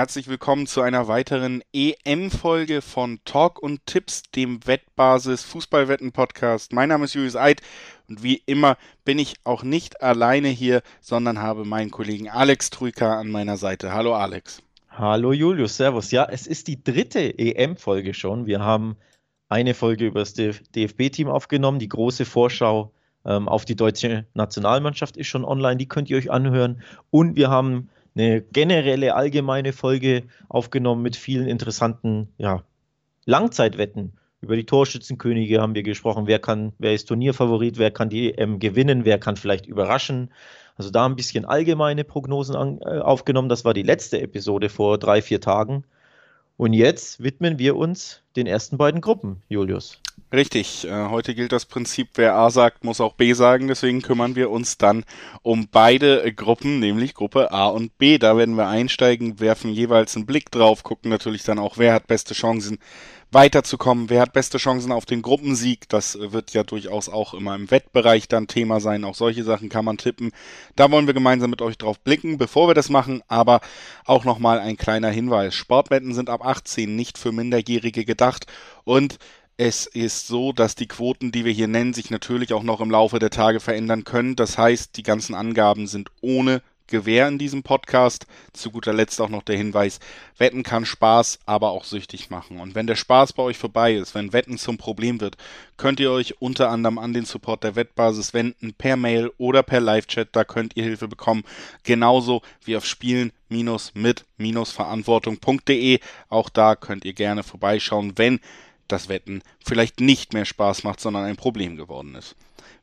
Herzlich willkommen zu einer weiteren EM-Folge von Talk und Tipps, dem Wettbasis Fußballwetten-Podcast. Mein Name ist Julius Eid und wie immer bin ich auch nicht alleine hier, sondern habe meinen Kollegen Alex Trüker an meiner Seite. Hallo Alex. Hallo Julius, Servus. Ja, es ist die dritte EM-Folge schon. Wir haben eine Folge über das DFB-Team aufgenommen, die große Vorschau ähm, auf die deutsche Nationalmannschaft ist schon online, die könnt ihr euch anhören. Und wir haben eine generelle allgemeine Folge aufgenommen mit vielen interessanten ja, Langzeitwetten. Über die Torschützenkönige haben wir gesprochen. Wer kann, wer ist Turnierfavorit, wer kann die EM gewinnen, wer kann vielleicht überraschen. Also da ein bisschen allgemeine Prognosen an, äh, aufgenommen. Das war die letzte Episode vor drei, vier Tagen. Und jetzt widmen wir uns den ersten beiden Gruppen, Julius. Richtig, äh, heute gilt das Prinzip, wer A sagt, muss auch B sagen, deswegen kümmern wir uns dann um beide Gruppen, nämlich Gruppe A und B. Da werden wir einsteigen, werfen jeweils einen Blick drauf, gucken natürlich dann auch, wer hat beste Chancen weiterzukommen, wer hat beste Chancen auf den Gruppensieg. Das wird ja durchaus auch immer im Wettbereich dann Thema sein. Auch solche Sachen kann man tippen. Da wollen wir gemeinsam mit euch drauf blicken, bevor wir das machen. Aber auch nochmal ein kleiner Hinweis. Sportwetten sind ab 18 nicht für Minderjährige gedacht und es ist so, dass die Quoten, die wir hier nennen, sich natürlich auch noch im Laufe der Tage verändern können. Das heißt, die ganzen Angaben sind ohne Gewähr in diesem Podcast. Zu guter Letzt auch noch der Hinweis, Wetten kann Spaß, aber auch süchtig machen. Und wenn der Spaß bei euch vorbei ist, wenn Wetten zum Problem wird, könnt ihr euch unter anderem an den Support der Wettbasis wenden, per Mail oder per Live-Chat, da könnt ihr Hilfe bekommen. Genauso wie auf spielen-mit-verantwortung.de. Auch da könnt ihr gerne vorbeischauen, wenn das Wetten vielleicht nicht mehr Spaß macht, sondern ein Problem geworden ist.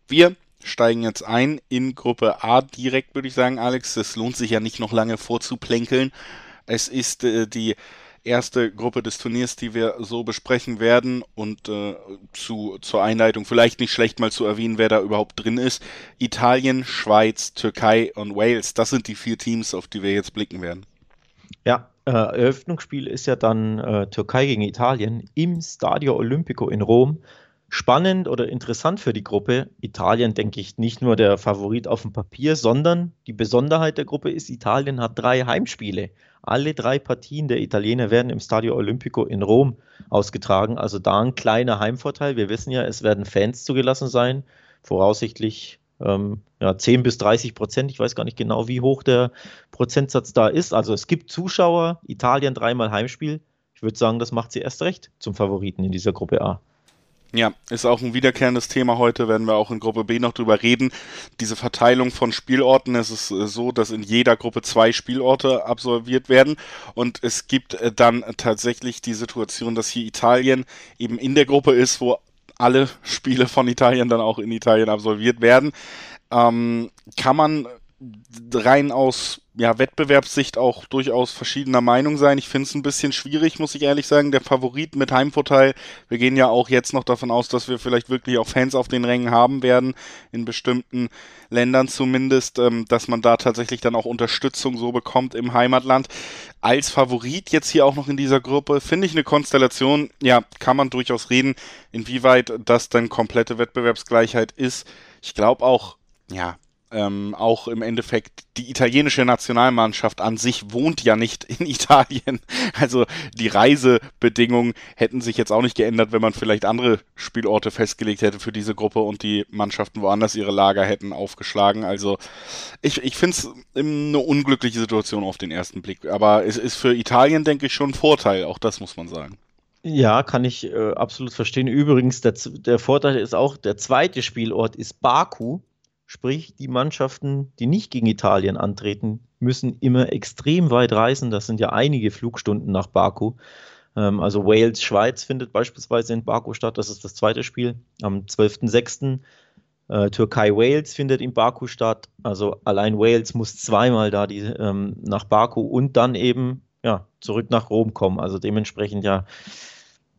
Wir steigen jetzt ein in Gruppe A direkt, würde ich sagen, Alex. Es lohnt sich ja nicht noch lange vorzuplänkeln. Es ist äh, die erste Gruppe des Turniers, die wir so besprechen werden und äh, zu, zur Einleitung vielleicht nicht schlecht mal zu erwähnen, wer da überhaupt drin ist. Italien, Schweiz, Türkei und Wales, das sind die vier Teams, auf die wir jetzt blicken werden. Ja, äh, Eröffnungsspiel ist ja dann äh, Türkei gegen Italien im Stadio Olimpico in Rom spannend oder interessant für die Gruppe. Italien, denke ich, nicht nur der Favorit auf dem Papier, sondern die Besonderheit der Gruppe ist, Italien hat drei Heimspiele. Alle drei Partien der Italiener werden im Stadio Olimpico in Rom ausgetragen. Also da ein kleiner Heimvorteil. Wir wissen ja, es werden Fans zugelassen sein. Voraussichtlich ähm, ja, 10 bis 30 Prozent. Ich weiß gar nicht genau, wie hoch der Prozentsatz da ist. Also es gibt Zuschauer, Italien dreimal Heimspiel. Ich würde sagen, das macht sie erst recht zum Favoriten in dieser Gruppe A. Ja, ist auch ein wiederkehrendes Thema heute, werden wir auch in Gruppe B noch drüber reden. Diese Verteilung von Spielorten, es ist äh, so, dass in jeder Gruppe zwei Spielorte absolviert werden und es gibt äh, dann tatsächlich die Situation, dass hier Italien eben in der Gruppe ist, wo alle Spiele von Italien dann auch in Italien absolviert werden. Ähm, kann man rein aus ja, Wettbewerbssicht auch durchaus verschiedener Meinung sein. Ich finde es ein bisschen schwierig, muss ich ehrlich sagen. Der Favorit mit Heimvorteil. Wir gehen ja auch jetzt noch davon aus, dass wir vielleicht wirklich auch Fans auf den Rängen haben werden, in bestimmten Ländern zumindest, ähm, dass man da tatsächlich dann auch Unterstützung so bekommt im Heimatland. Als Favorit jetzt hier auch noch in dieser Gruppe, finde ich eine Konstellation, ja, kann man durchaus reden, inwieweit das dann komplette Wettbewerbsgleichheit ist. Ich glaube auch, ja, ähm, auch im Endeffekt die italienische Nationalmannschaft an sich wohnt ja nicht in Italien. Also die Reisebedingungen hätten sich jetzt auch nicht geändert, wenn man vielleicht andere Spielorte festgelegt hätte für diese Gruppe und die Mannschaften woanders ihre Lager hätten aufgeschlagen. Also ich, ich finde es eine unglückliche Situation auf den ersten Blick. Aber es ist für Italien, denke ich, schon ein Vorteil. Auch das muss man sagen. Ja, kann ich äh, absolut verstehen. Übrigens, der, der Vorteil ist auch, der zweite Spielort ist Baku. Sprich, die Mannschaften, die nicht gegen Italien antreten, müssen immer extrem weit reisen. Das sind ja einige Flugstunden nach Baku. Ähm, also Wales, Schweiz findet beispielsweise in Baku statt. Das ist das zweite Spiel am 12.06. Äh, Türkei, Wales findet in Baku statt. Also allein Wales muss zweimal da die, ähm, nach Baku und dann eben ja, zurück nach Rom kommen. Also dementsprechend ja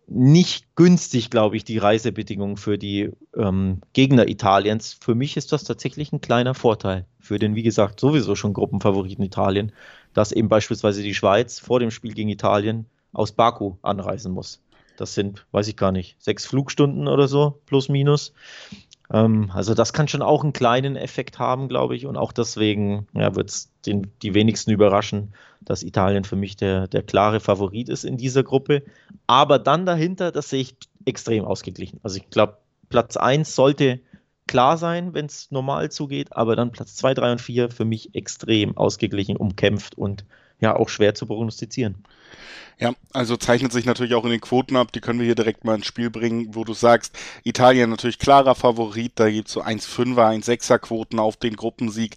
nicht günstig, glaube ich, die Reisebedingungen für die ähm, Gegner Italiens. Für mich ist das tatsächlich ein kleiner Vorteil für den, wie gesagt, sowieso schon Gruppenfavoriten Italien, dass eben beispielsweise die Schweiz vor dem Spiel gegen Italien aus Baku anreisen muss. Das sind, weiß ich gar nicht, sechs Flugstunden oder so, plus minus. Ähm, also das kann schon auch einen kleinen Effekt haben, glaube ich. Und auch deswegen ja, wird es die wenigsten überraschen, dass Italien für mich der, der klare Favorit ist in dieser Gruppe. Aber dann dahinter, das sehe ich extrem ausgeglichen. Also ich glaube, Platz 1 sollte klar sein, wenn es normal zugeht, aber dann Platz 2, 3 und 4 für mich extrem ausgeglichen, umkämpft und ja auch schwer zu prognostizieren. Ja, also zeichnet sich natürlich auch in den Quoten ab, die können wir hier direkt mal ins Spiel bringen, wo du sagst, Italien natürlich klarer Favorit, da gibt es so 1,5er, 1,6er Quoten auf den Gruppensieg,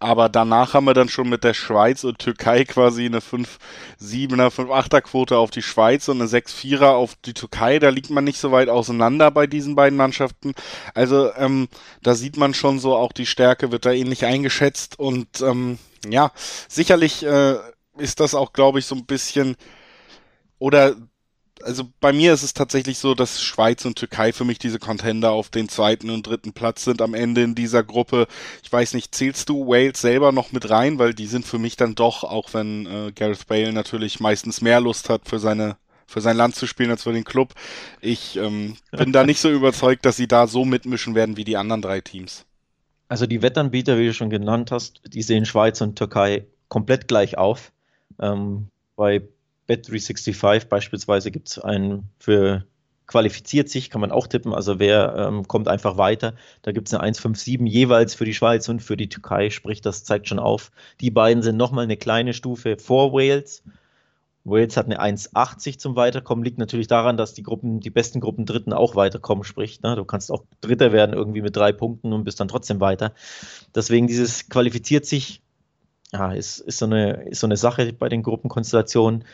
aber danach haben wir dann schon mit der Schweiz und Türkei quasi eine 5,7er, 5,8er Quote auf die Schweiz und eine 6,4er auf die Türkei, da liegt man nicht so weit auseinander bei diesen beiden Mannschaften, also ähm, da sieht man schon so, auch die Stärke wird da ähnlich eingeschätzt und ähm, ja, sicherlich äh, ist das auch, glaube ich, so ein bisschen oder also bei mir ist es tatsächlich so, dass Schweiz und Türkei für mich diese Contender auf den zweiten und dritten Platz sind am Ende in dieser Gruppe. Ich weiß nicht, zählst du Wales selber noch mit rein, weil die sind für mich dann doch, auch wenn äh, Gareth Bale natürlich meistens mehr Lust hat für seine für sein Land zu spielen als für den Club. Ich ähm, bin da nicht so überzeugt, dass sie da so mitmischen werden wie die anderen drei Teams. Also die Wettanbieter, wie du schon genannt hast, die sehen Schweiz und Türkei komplett gleich auf. Ähm, bei Bet365 beispielsweise gibt es einen für qualifiziert sich, kann man auch tippen, also wer ähm, kommt einfach weiter. Da gibt es eine 1,57 jeweils für die Schweiz und für die Türkei, sprich, das zeigt schon auf. Die beiden sind nochmal eine kleine Stufe vor Wales. Wales hat eine 1,80 zum Weiterkommen, liegt natürlich daran, dass die Gruppen, die besten Gruppen Dritten auch weiterkommen, sprich, ne, du kannst auch Dritter werden irgendwie mit drei Punkten und bist dann trotzdem weiter. Deswegen dieses qualifiziert sich ja, ist, ist, so eine, ist so eine Sache bei den Gruppenkonstellationen.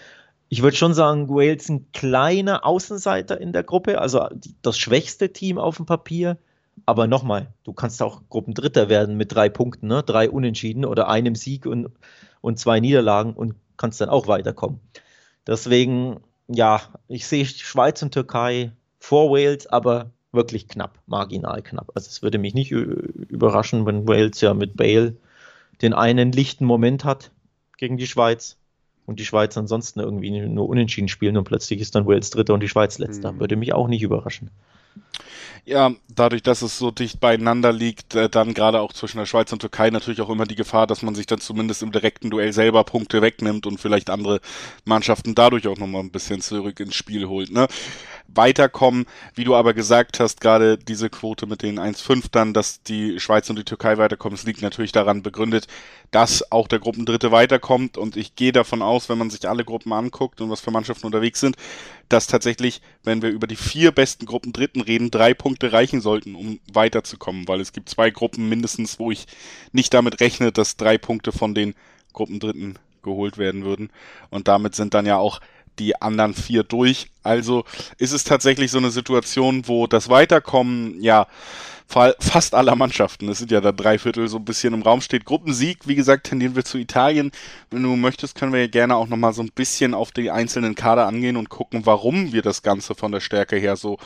Ich würde schon sagen, Wales ein kleiner Außenseiter in der Gruppe, also das schwächste Team auf dem Papier. Aber nochmal, du kannst auch Gruppendritter werden mit drei Punkten, ne? drei Unentschieden oder einem Sieg und, und zwei Niederlagen und kannst dann auch weiterkommen. Deswegen, ja, ich sehe Schweiz und Türkei vor Wales, aber wirklich knapp, marginal knapp. Also es würde mich nicht überraschen, wenn Wales ja mit Bale den einen lichten Moment hat gegen die Schweiz und die Schweiz ansonsten irgendwie nur unentschieden spielen und plötzlich ist dann Wales Dritter und die Schweiz Letzter. Mhm. Würde mich auch nicht überraschen. Ja, dadurch, dass es so dicht beieinander liegt, äh, dann gerade auch zwischen der Schweiz und Türkei natürlich auch immer die Gefahr, dass man sich dann zumindest im direkten Duell selber Punkte wegnimmt und vielleicht andere Mannschaften dadurch auch nochmal ein bisschen zurück ins Spiel holt. Ne? weiterkommen. Wie du aber gesagt hast, gerade diese Quote mit den 1,5 dann, dass die Schweiz und die Türkei weiterkommen, es liegt natürlich daran begründet, dass auch der Gruppendritte weiterkommt. Und ich gehe davon aus, wenn man sich alle Gruppen anguckt und was für Mannschaften unterwegs sind, dass tatsächlich, wenn wir über die vier besten Gruppendritten reden, drei Punkte reichen sollten, um weiterzukommen. Weil es gibt zwei Gruppen mindestens, wo ich nicht damit rechne, dass drei Punkte von den Gruppendritten geholt werden würden. Und damit sind dann ja auch die anderen vier durch. Also ist es tatsächlich so eine Situation, wo das Weiterkommen, ja, fast aller Mannschaften, es sind ja da drei Viertel so ein bisschen im Raum steht. Gruppensieg, wie gesagt, tendieren wir zu Italien. Wenn du möchtest, können wir ja gerne auch nochmal so ein bisschen auf die einzelnen Kader angehen und gucken, warum wir das Ganze von der Stärke her so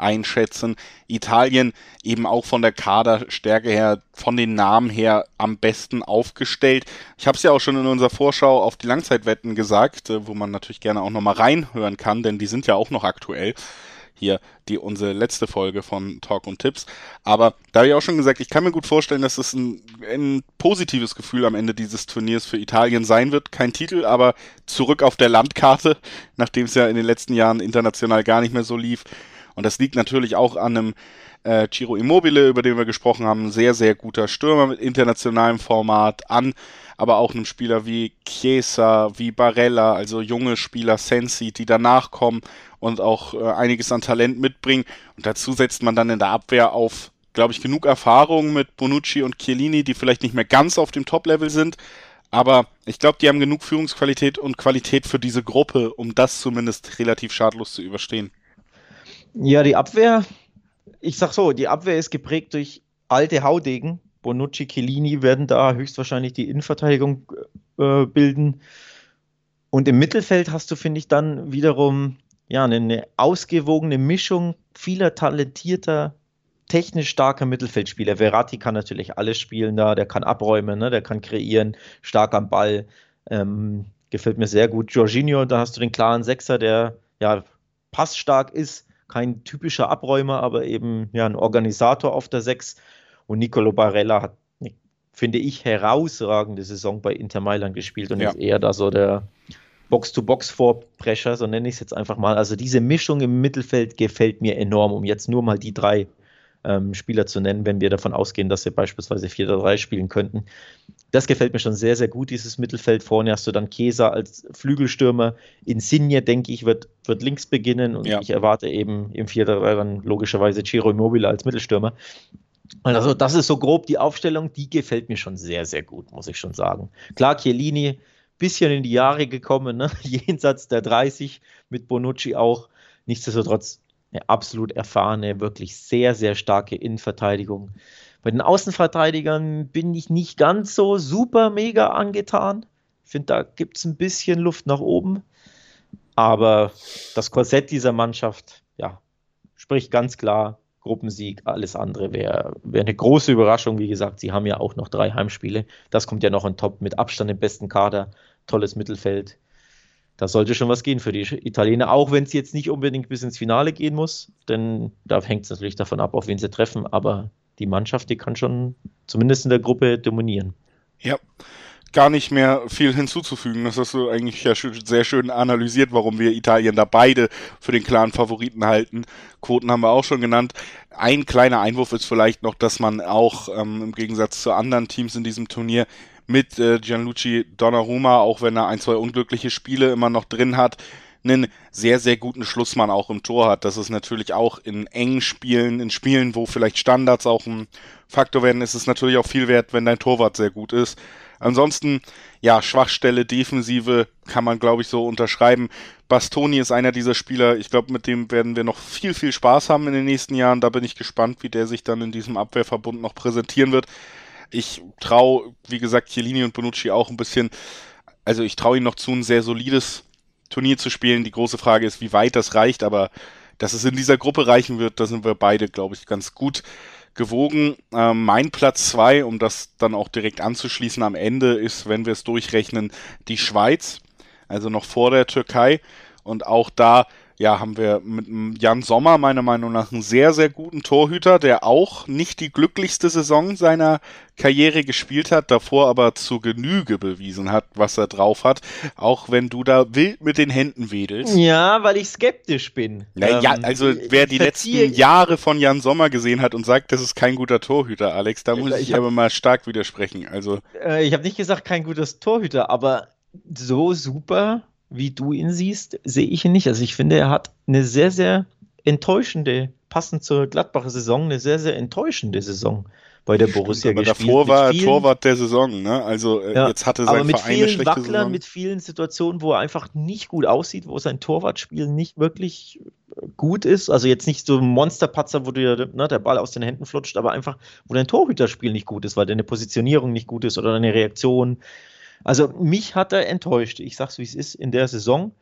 einschätzen. Italien eben auch von der Kaderstärke her, von den Namen her am besten aufgestellt. Ich habe es ja auch schon in unserer Vorschau auf die Langzeitwetten gesagt, äh, wo man natürlich gerne auch nochmal reinhören kann, denn die sind ja auch noch aktuell hier die unsere letzte Folge von Talk und Tipps. Aber da habe ich auch schon gesagt, ich kann mir gut vorstellen, dass es ein, ein, positives Gefühl am Ende dieses Turniers für Italien sein wird. Kein Titel, aber zurück auf der Landkarte, nachdem es ja in den letzten Jahren international gar nicht mehr so lief. Und das liegt natürlich auch an einem äh, Ciro Immobile, über den wir gesprochen haben, sehr, sehr guter Stürmer mit internationalem Format an, aber auch einem Spieler wie Chiesa, wie Barella, also junge Spieler Sensi, die danach kommen und auch äh, einiges an Talent mitbringen. Und dazu setzt man dann in der Abwehr auf, glaube ich, genug Erfahrung mit Bonucci und Chiellini, die vielleicht nicht mehr ganz auf dem Top-Level sind, aber ich glaube, die haben genug Führungsqualität und Qualität für diese Gruppe, um das zumindest relativ schadlos zu überstehen. Ja, die Abwehr, ich sag so, die Abwehr ist geprägt durch alte Haudegen. Bonucci, Chiellini werden da höchstwahrscheinlich die Innenverteidigung äh, bilden. Und im Mittelfeld hast du, finde ich, dann wiederum ja, eine, eine ausgewogene Mischung vieler talentierter, technisch starker Mittelfeldspieler. Verratti kann natürlich alles spielen da, der kann abräumen, ne, der kann kreieren, stark am Ball. Ähm, gefällt mir sehr gut. Jorginho, da hast du den klaren Sechser, der ja passstark ist, kein typischer Abräumer, aber eben ja ein Organisator auf der 6. Und Nicolo Barella hat, finde ich, herausragende Saison bei Inter Mailand gespielt und ja. ist eher da so der Box-to-Box-Vorprescher, so nenne ich es jetzt einfach mal. Also diese Mischung im Mittelfeld gefällt mir enorm, um jetzt nur mal die drei ähm, Spieler zu nennen, wenn wir davon ausgehen, dass sie beispielsweise 4-3 spielen könnten. Das gefällt mir schon sehr, sehr gut, dieses Mittelfeld. Vorne hast du dann Kesa als Flügelstürmer. Insigne, denke ich, wird, wird links beginnen und ja. ich erwarte eben im 4-3 dann logischerweise Ciro Immobile als Mittelstürmer. Also, das ist so grob die Aufstellung, die gefällt mir schon sehr, sehr gut, muss ich schon sagen. Klar, Chiellini, bisschen in die Jahre gekommen, ne? jenseits der 30, mit Bonucci auch. Nichtsdestotrotz eine absolut erfahrene, wirklich sehr, sehr starke Innenverteidigung. Bei den Außenverteidigern bin ich nicht ganz so super mega angetan. Ich finde, da gibt es ein bisschen Luft nach oben. Aber das Korsett dieser Mannschaft, ja, spricht ganz klar Gruppensieg. Alles andere wäre wär eine große Überraschung. Wie gesagt, sie haben ja auch noch drei Heimspiele. Das kommt ja noch on top mit Abstand im besten Kader. Tolles Mittelfeld da sollte schon was gehen für die Italiener, auch wenn es jetzt nicht unbedingt bis ins Finale gehen muss, denn da hängt es natürlich davon ab, auf wen sie treffen, aber die Mannschaft, die kann schon zumindest in der Gruppe dominieren. Ja, gar nicht mehr viel hinzuzufügen. Das hast du eigentlich ja sehr schön analysiert, warum wir Italien da beide für den klaren Favoriten halten. Quoten haben wir auch schon genannt. Ein kleiner Einwurf ist vielleicht noch, dass man auch ähm, im Gegensatz zu anderen Teams in diesem Turnier mit äh, Gianluigi Donnarumma, auch wenn er ein, zwei unglückliche Spiele immer noch drin hat, einen sehr, sehr guten Schlussmann auch im Tor hat. Das ist natürlich auch in engen Spielen, in Spielen, wo vielleicht Standards auch ein Faktor werden, ist es natürlich auch viel wert, wenn dein Torwart sehr gut ist. Ansonsten, ja, Schwachstelle, Defensive kann man, glaube ich, so unterschreiben. Bastoni ist einer dieser Spieler, ich glaube, mit dem werden wir noch viel, viel Spaß haben in den nächsten Jahren. Da bin ich gespannt, wie der sich dann in diesem Abwehrverbund noch präsentieren wird. Ich traue, wie gesagt, Chiellini und Bonucci auch ein bisschen, also ich traue ihnen noch zu, ein sehr solides Turnier zu spielen. Die große Frage ist, wie weit das reicht, aber dass es in dieser Gruppe reichen wird, da sind wir beide, glaube ich, ganz gut gewogen. Ähm, mein Platz zwei, um das dann auch direkt anzuschließen am Ende, ist, wenn wir es durchrechnen, die Schweiz, also noch vor der Türkei. Und auch da ja, haben wir mit Jan Sommer meiner Meinung nach einen sehr, sehr guten Torhüter, der auch nicht die glücklichste Saison seiner Karriere gespielt hat, davor aber zur Genüge bewiesen hat, was er drauf hat, auch wenn du da wild mit den Händen wedelst. Ja, weil ich skeptisch bin. Naja, ähm, also wer die letzten Jahre von Jan Sommer gesehen hat und sagt, das ist kein guter Torhüter, Alex, da muss ich, ich aber mal stark widersprechen. Also äh, ich habe nicht gesagt, kein gutes Torhüter, aber so super wie du ihn siehst, sehe ich ihn nicht. Also ich finde, er hat eine sehr, sehr enttäuschende, passend zur Gladbacher Saison, eine sehr, sehr enttäuschende Saison bei der Borussia aber gespielt. davor war er Torwart der Saison, ne? Also äh, ja, jetzt hatte sein aber mit Verein vielen eine schlechte Wacklern, Saison. mit vielen Situationen, wo er einfach nicht gut aussieht, wo sein Torwartspiel nicht wirklich gut ist. Also jetzt nicht so ein Monsterpatzer, wo dir ne, der Ball aus den Händen flutscht, aber einfach, wo dein Torhüterspiel nicht gut ist, weil deine Positionierung nicht gut ist oder deine Reaktion also mich hat er enttäuscht. Ich sag's wie es ist in der Saison.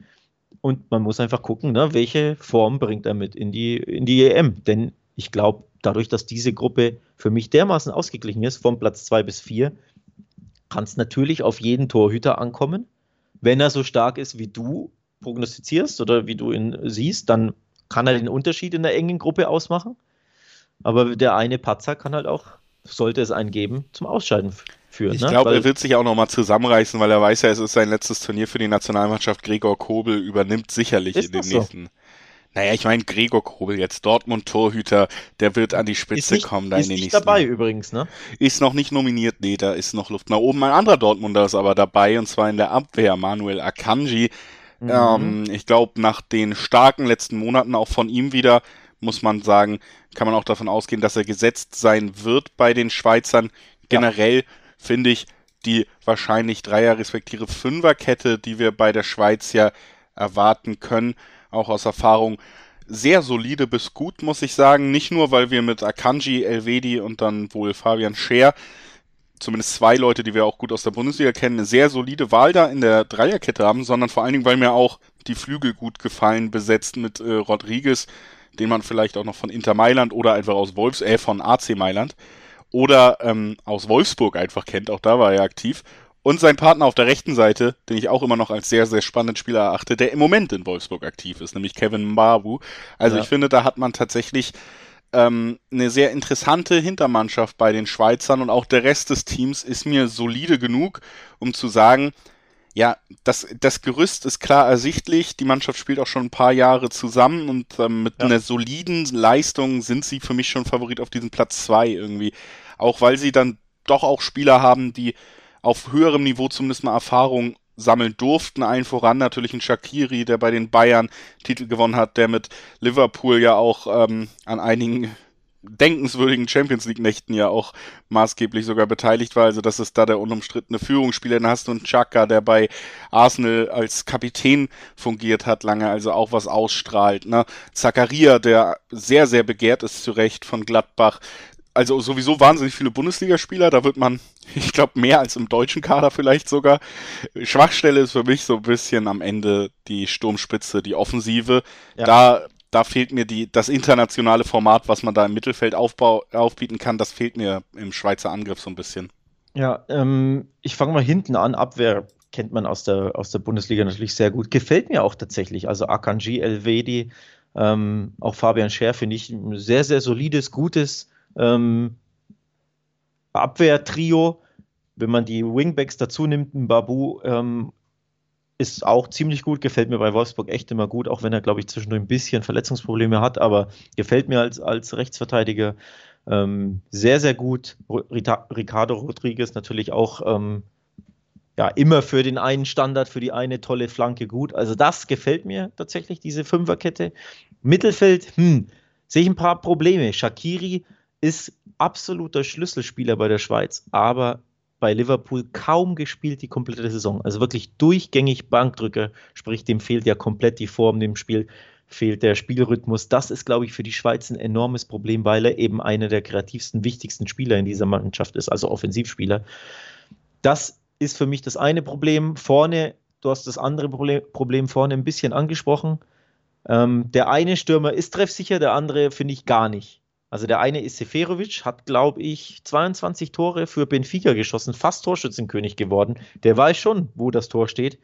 Und man muss einfach gucken, ne, welche Form bringt er mit in die, in die EM. Denn ich glaube, dadurch, dass diese Gruppe für mich dermaßen ausgeglichen ist, von Platz 2 bis 4, kann es natürlich auf jeden Torhüter ankommen. Wenn er so stark ist, wie du prognostizierst oder wie du ihn siehst, dann kann er den Unterschied in der engen Gruppe ausmachen. Aber der eine Patzer kann halt auch, sollte es einen geben, zum Ausscheiden führen. Ich ne? glaube, er wird sich auch nochmal zusammenreißen, weil er weiß ja, es ist sein letztes Turnier für die Nationalmannschaft. Gregor Kobel übernimmt sicherlich in den so? nächsten. Naja, ich meine, Gregor Kobel, jetzt Dortmund-Torhüter, der wird an die Spitze nicht, kommen. Da ist in den nicht nächsten dabei übrigens, ne? Ist noch nicht nominiert, nee, da ist noch Luft nach oben. Ein anderer Dortmunder ist aber dabei, und zwar in der Abwehr, Manuel Akanji. Mhm. Ähm, ich glaube, nach den starken letzten Monaten auch von ihm wieder, muss man sagen, kann man auch davon ausgehen, dass er gesetzt sein wird bei den Schweizern. Generell ja finde ich die wahrscheinlich Dreier- respektive Fünferkette, die wir bei der Schweiz ja erwarten können, auch aus Erfahrung sehr solide bis gut, muss ich sagen. Nicht nur, weil wir mit Akanji, Elvedi und dann wohl Fabian Scher, zumindest zwei Leute, die wir auch gut aus der Bundesliga kennen, eine sehr solide Wahl da in der Dreierkette haben, sondern vor allen Dingen, weil mir auch die Flügel gut gefallen, besetzt mit äh, Rodriguez, den man vielleicht auch noch von Inter Mailand oder einfach aus Wolfs, äh, von AC Mailand oder ähm, aus Wolfsburg einfach kennt, auch da war er aktiv. Und sein Partner auf der rechten Seite, den ich auch immer noch als sehr, sehr spannenden Spieler erachte, der im Moment in Wolfsburg aktiv ist, nämlich Kevin Mbabu. Also ja. ich finde, da hat man tatsächlich ähm, eine sehr interessante Hintermannschaft bei den Schweizern und auch der Rest des Teams ist mir solide genug, um zu sagen, ja, das, das Gerüst ist klar ersichtlich. Die Mannschaft spielt auch schon ein paar Jahre zusammen und ähm, mit ja. einer soliden Leistung sind sie für mich schon Favorit auf diesen Platz zwei irgendwie. Auch weil sie dann doch auch Spieler haben, die auf höherem Niveau zumindest mal Erfahrung sammeln durften. Allen voran natürlich ein Shakiri, der bei den Bayern Titel gewonnen hat, der mit Liverpool ja auch ähm, an einigen denkenswürdigen Champions League-Nächten ja auch maßgeblich sogar beteiligt war. Also das ist da der unumstrittene Führungsspieler. Dann hast du einen Chaka, der bei Arsenal als Kapitän fungiert hat lange, also auch was ausstrahlt. Ne? Zakaria, der sehr, sehr begehrt ist zu Recht von Gladbach also sowieso wahnsinnig viele Bundesligaspieler. Da wird man, ich glaube, mehr als im deutschen Kader vielleicht sogar. Schwachstelle ist für mich so ein bisschen am Ende die Sturmspitze, die Offensive. Ja. Da, da fehlt mir die, das internationale Format, was man da im Mittelfeld aufbau, aufbieten kann. Das fehlt mir im Schweizer Angriff so ein bisschen. Ja, ähm, ich fange mal hinten an. Abwehr kennt man aus der, aus der Bundesliga natürlich sehr gut. Gefällt mir auch tatsächlich. Also Akanji, Elvedi, ähm, auch Fabian Scher finde ich ein sehr, sehr solides, gutes ähm, Abwehrtrio. Wenn man die Wingbacks dazu nimmt, ein Babu ähm, ist auch ziemlich gut, gefällt mir bei Wolfsburg echt immer gut, auch wenn er, glaube ich, zwischendurch ein bisschen Verletzungsprobleme hat, aber gefällt mir als, als Rechtsverteidiger ähm, sehr, sehr gut. Ricardo Rodriguez natürlich auch ähm, ja, immer für den einen Standard, für die eine tolle Flanke gut. Also das gefällt mir tatsächlich, diese Fünferkette. Mittelfeld, hm, sehe ich ein paar Probleme. Shakiri ist absoluter Schlüsselspieler bei der Schweiz, aber bei Liverpool kaum gespielt die komplette Saison. Also wirklich durchgängig Bankdrücker, sprich, dem fehlt ja komplett die Form dem Spiel, fehlt der Spielrhythmus. Das ist, glaube ich, für die Schweiz ein enormes Problem, weil er eben einer der kreativsten, wichtigsten Spieler in dieser Mannschaft ist, also Offensivspieler. Das ist für mich das eine Problem. Vorne, du hast das andere Problem, vorne ein bisschen angesprochen. Ähm, der eine Stürmer ist treffsicher, der andere finde ich gar nicht. Also der eine ist Seferovic, hat, glaube ich, 22 Tore für Benfica geschossen, fast Torschützenkönig geworden. Der weiß schon, wo das Tor steht.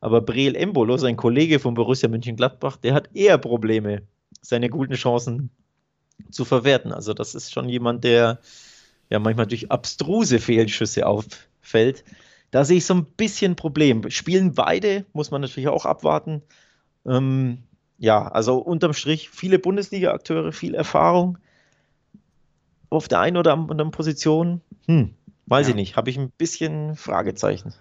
Aber Breel Embolo, sein Kollege von Borussia Mönchengladbach, der hat eher Probleme, seine guten Chancen zu verwerten. Also das ist schon jemand, der ja manchmal durch abstruse Fehlschüsse auffällt. Da sehe ich so ein bisschen Problem. Spielen beide, muss man natürlich auch abwarten. Ähm, ja, also unterm Strich viele Bundesliga-Akteure, viel Erfahrung auf der einen oder anderen Position, hm, Weiß ja. ich nicht, habe ich ein bisschen Fragezeichen.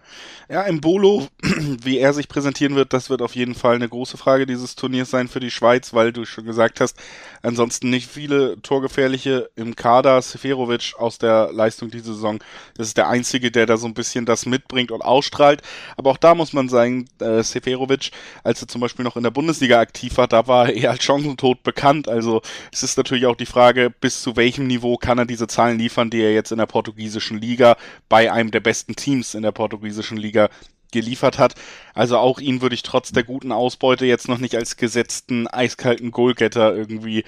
Ja, im Bolo, wie er sich präsentieren wird, das wird auf jeden Fall eine große Frage dieses Turniers sein für die Schweiz, weil du schon gesagt hast, ansonsten nicht viele Torgefährliche im Kader. Seferovic aus der Leistung diese Saison, das ist der einzige, der da so ein bisschen das mitbringt und ausstrahlt. Aber auch da muss man sagen, äh, Seferovic, als er zum Beispiel noch in der Bundesliga aktiv war, da war er eher als Chancentod bekannt. Also es ist natürlich auch die Frage, bis zu welchem Niveau kann er diese Zahlen liefern, die er jetzt in der portugiesischen Liga Liga bei einem der besten Teams in der portugiesischen Liga geliefert hat. Also auch ihn würde ich trotz der guten Ausbeute jetzt noch nicht als gesetzten eiskalten Goalgetter irgendwie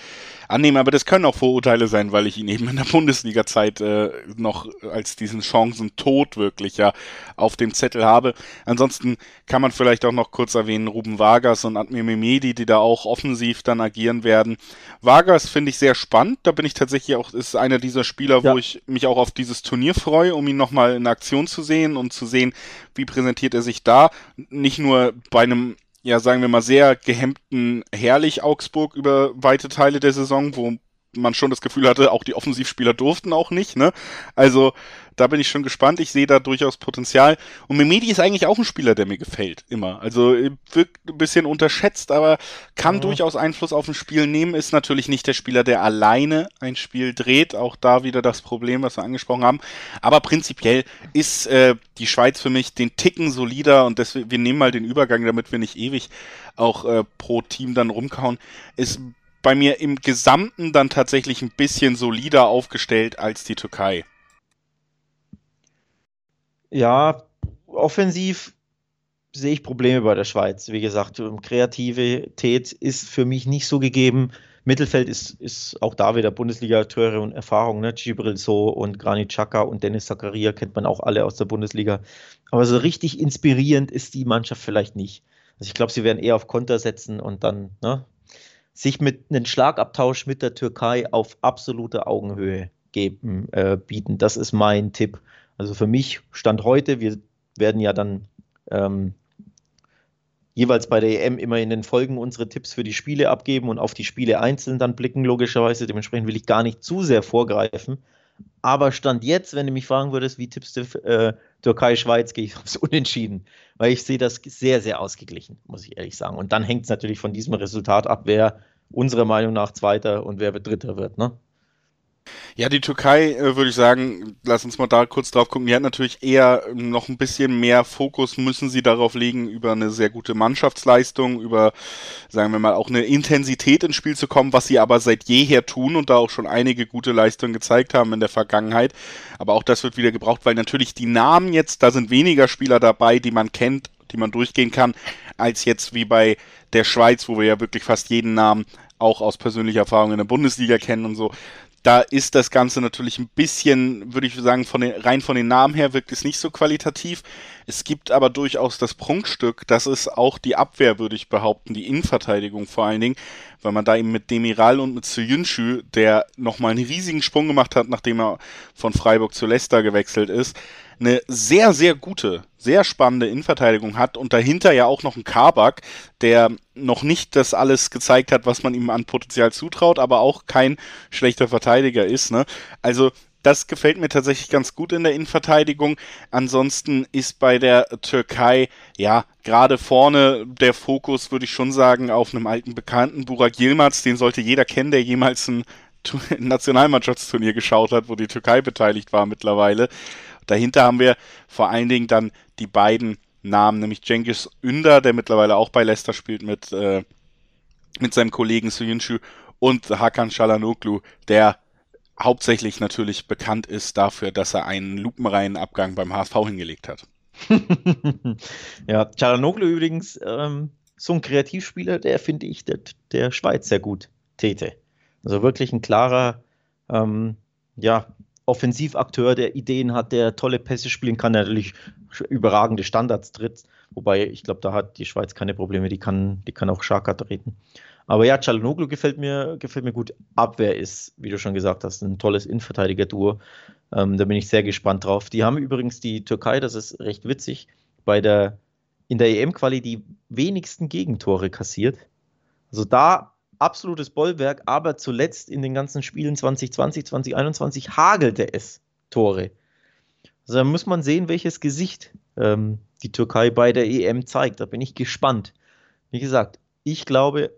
annehmen. Aber das können auch Vorurteile sein, weil ich ihn eben in der Bundesliga-Zeit äh, noch als diesen Chancen-Tod wirklich ja auf dem Zettel habe. Ansonsten kann man vielleicht auch noch kurz erwähnen Ruben Vargas und Admir Mehmedi, die da auch offensiv dann agieren werden. Vargas finde ich sehr spannend. Da bin ich tatsächlich auch, ist einer dieser Spieler, ja. wo ich mich auch auf dieses Turnier freue, um ihn nochmal in Aktion zu sehen und zu sehen, wie präsentiert er sich da. Nicht nur bei einem ja, sagen wir mal, sehr gehemmten Herrlich Augsburg über weite Teile der Saison, wo man schon das Gefühl hatte, auch die Offensivspieler durften auch nicht, ne? Also, da bin ich schon gespannt. Ich sehe da durchaus Potenzial. Und Memedi ist eigentlich auch ein Spieler, der mir gefällt, immer. Also, wirkt ein bisschen unterschätzt, aber kann ja. durchaus Einfluss auf ein Spiel nehmen. Ist natürlich nicht der Spieler, der alleine ein Spiel dreht. Auch da wieder das Problem, was wir angesprochen haben. Aber prinzipiell ist äh, die Schweiz für mich den Ticken solider und deswegen, wir nehmen mal den Übergang, damit wir nicht ewig auch äh, pro Team dann rumkauen, ist bei mir im Gesamten dann tatsächlich ein bisschen solider aufgestellt als die Türkei. Ja, offensiv sehe ich Probleme bei der Schweiz. Wie gesagt, Kreativität ist für mich nicht so gegeben. Mittelfeld ist, ist auch da wieder Bundesliga-Teure und Erfahrung, ne? Gibril So und Granit Xhaka und Dennis Zakaria kennt man auch alle aus der Bundesliga. Aber so richtig inspirierend ist die Mannschaft vielleicht nicht. Also ich glaube, sie werden eher auf Konter setzen und dann ne, sich mit einem Schlagabtausch mit der Türkei auf absolute Augenhöhe geben, äh, bieten. Das ist mein Tipp. Also für mich stand heute, wir werden ja dann ähm, jeweils bei der EM immer in den Folgen unsere Tipps für die Spiele abgeben und auf die Spiele einzeln dann blicken, logischerweise. Dementsprechend will ich gar nicht zu sehr vorgreifen. Aber Stand jetzt, wenn du mich fragen würdest, wie tippst du äh, Türkei-Schweiz, gehe ich aufs Unentschieden. Weil ich sehe das sehr, sehr ausgeglichen, muss ich ehrlich sagen. Und dann hängt es natürlich von diesem Resultat ab, wer unserer Meinung nach Zweiter und wer Dritter wird. Ne? Ja, die Türkei, äh, würde ich sagen, lass uns mal da kurz drauf gucken. Die hat natürlich eher noch ein bisschen mehr Fokus, müssen sie darauf legen, über eine sehr gute Mannschaftsleistung, über, sagen wir mal, auch eine Intensität ins Spiel zu kommen, was sie aber seit jeher tun und da auch schon einige gute Leistungen gezeigt haben in der Vergangenheit. Aber auch das wird wieder gebraucht, weil natürlich die Namen jetzt, da sind weniger Spieler dabei, die man kennt, die man durchgehen kann, als jetzt wie bei der Schweiz, wo wir ja wirklich fast jeden Namen auch aus persönlicher Erfahrung in der Bundesliga kennen und so da ist das Ganze natürlich ein bisschen, würde ich sagen, von den, rein von den Namen her wirkt es nicht so qualitativ. Es gibt aber durchaus das Prunkstück, das ist auch die Abwehr, würde ich behaupten, die Innenverteidigung vor allen Dingen, weil man da eben mit Demiral und mit Soyuncu, der nochmal einen riesigen Sprung gemacht hat, nachdem er von Freiburg zu Leicester gewechselt ist, eine sehr, sehr gute, sehr spannende Innenverteidigung hat und dahinter ja auch noch ein Kabak, der noch nicht das alles gezeigt hat, was man ihm an Potenzial zutraut, aber auch kein schlechter Verteidiger ist. Ne? Also das gefällt mir tatsächlich ganz gut in der Innenverteidigung. Ansonsten ist bei der Türkei, ja, gerade vorne der Fokus, würde ich schon sagen, auf einem alten Bekannten, Burak Yilmaz, den sollte jeder kennen, der jemals ein Nationalmannschaftsturnier geschaut hat, wo die Türkei beteiligt war mittlerweile. Dahinter haben wir vor allen Dingen dann die beiden Namen, nämlich Cengiz Ünder, der mittlerweile auch bei Leicester spielt mit, äh, mit seinem Kollegen Suyunshu und Hakan Shalanoglu, der hauptsächlich natürlich bekannt ist dafür, dass er einen lupenreinen Abgang beim HSV hingelegt hat. ja, Chalanoglu übrigens ähm, so ein Kreativspieler, der finde ich der, der Schweiz sehr gut täte. Also wirklich ein klarer, ähm, ja, Offensivakteur, der Ideen hat, der tolle Pässe spielen kann, der natürlich überragende Standards tritt. Wobei, ich glaube, da hat die Schweiz keine Probleme, die kann, die kann auch Schaka treten. Aber ja, Çalhanoğlu gefällt mir, gefällt mir gut. Abwehr ist, wie du schon gesagt hast, ein tolles Innenverteidiger-Duo. Ähm, da bin ich sehr gespannt drauf. Die haben übrigens die Türkei, das ist recht witzig, bei der in der EM-Quali die wenigsten Gegentore kassiert. Also da absolutes Bollwerk, aber zuletzt in den ganzen Spielen 2020, 2021 hagelte es Tore. Also da muss man sehen, welches Gesicht ähm, die Türkei bei der EM zeigt. Da bin ich gespannt. Wie gesagt, ich glaube,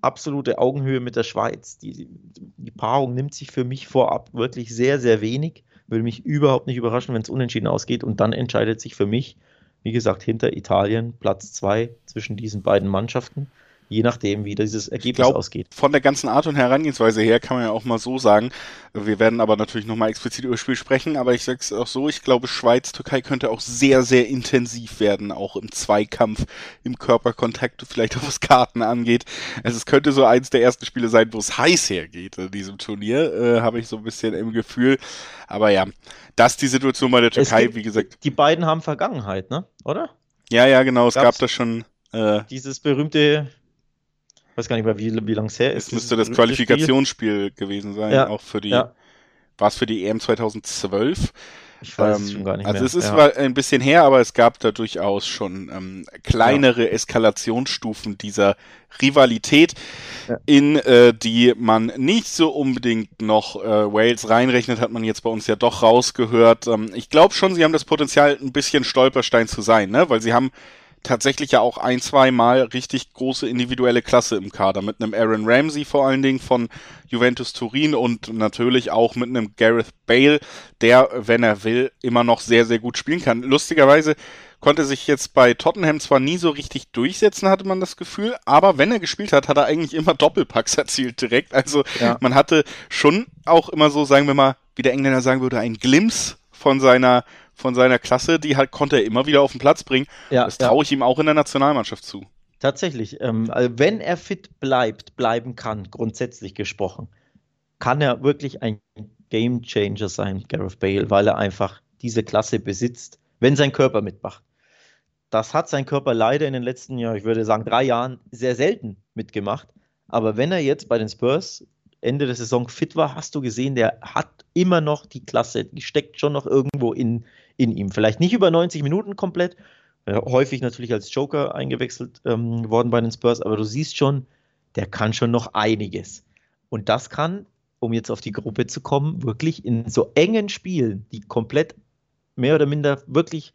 absolute Augenhöhe mit der Schweiz. Die, die Paarung nimmt sich für mich vorab wirklich sehr, sehr wenig. Würde mich überhaupt nicht überraschen, wenn es unentschieden ausgeht. Und dann entscheidet sich für mich, wie gesagt, hinter Italien Platz zwei zwischen diesen beiden Mannschaften je nachdem, wie dieses Ergebnis glaub, ausgeht. Von der ganzen Art und Herangehensweise her kann man ja auch mal so sagen, wir werden aber natürlich nochmal explizit über das Spiel sprechen, aber ich sage es auch so, ich glaube, Schweiz-Türkei könnte auch sehr, sehr intensiv werden, auch im Zweikampf, im Körperkontakt, vielleicht auch was Karten angeht. Also es könnte so eins der ersten Spiele sein, wo es heiß hergeht in diesem Turnier, äh, habe ich so ein bisschen im Gefühl. Aber ja, das die Situation bei der Türkei, gibt, wie gesagt. Die beiden haben Vergangenheit, ne? Oder? Ja, ja, genau. Es Gab's gab da schon. Äh, dieses berühmte weiß gar nicht mehr, wie, wie lange es her ist. Es müsste das Qualifikationsspiel gewesen sein, ja. auch für die, ja. war es für die EM 2012? Ich weiß ähm, es schon gar nicht also mehr. Also es ist ja. ein bisschen her, aber es gab da durchaus schon ähm, kleinere ja. Eskalationsstufen dieser Rivalität, ja. in äh, die man nicht so unbedingt noch äh, Wales reinrechnet, hat man jetzt bei uns ja doch rausgehört. Ähm, ich glaube schon, sie haben das Potenzial, ein bisschen Stolperstein zu sein, ne? weil sie haben tatsächlich ja auch ein, zwei Mal richtig große individuelle Klasse im Kader. Mit einem Aaron Ramsey vor allen Dingen von Juventus Turin und natürlich auch mit einem Gareth Bale, der, wenn er will, immer noch sehr, sehr gut spielen kann. Lustigerweise konnte sich jetzt bei Tottenham zwar nie so richtig durchsetzen, hatte man das Gefühl, aber wenn er gespielt hat, hat er eigentlich immer Doppelpacks erzielt direkt. Also ja. man hatte schon auch immer so, sagen wir mal, wie der Engländer sagen würde, ein Glimpse von seiner von seiner Klasse, die halt konnte er immer wieder auf den Platz bringen. Ja, das traue ich ihm auch in der Nationalmannschaft zu. Tatsächlich. Ähm, also wenn er fit bleibt, bleiben kann, grundsätzlich gesprochen, kann er wirklich ein Game Changer sein, Gareth Bale, weil er einfach diese Klasse besitzt, wenn sein Körper mitmacht. Das hat sein Körper leider in den letzten, ja, ich würde sagen, drei Jahren sehr selten mitgemacht. Aber wenn er jetzt bei den Spurs Ende der Saison fit war, hast du gesehen, der hat immer noch die Klasse, die steckt schon noch irgendwo in, in ihm. Vielleicht nicht über 90 Minuten komplett, äh, häufig natürlich als Joker eingewechselt ähm, worden bei den Spurs, aber du siehst schon, der kann schon noch einiges. Und das kann, um jetzt auf die Gruppe zu kommen, wirklich in so engen Spielen, die komplett mehr oder minder wirklich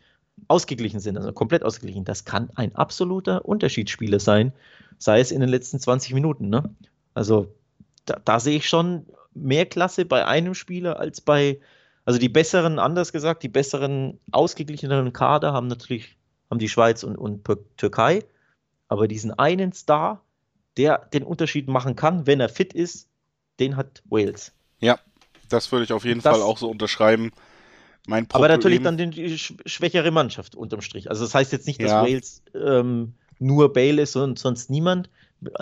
ausgeglichen sind, also komplett ausgeglichen, das kann ein absoluter Unterschiedsspieler sein, sei es in den letzten 20 Minuten. Ne? Also da, da sehe ich schon mehr Klasse bei einem Spieler als bei, also die besseren, anders gesagt, die besseren ausgeglicheneren Kader haben natürlich, haben die Schweiz und, und Türkei, aber diesen einen Star, der den Unterschied machen kann, wenn er fit ist, den hat Wales. Ja, das würde ich auf jeden das, Fall auch so unterschreiben. Mein aber natürlich dann die schwächere Mannschaft unterm Strich. Also das heißt jetzt nicht, dass ja. Wales ähm, nur Bale ist und sonst niemand,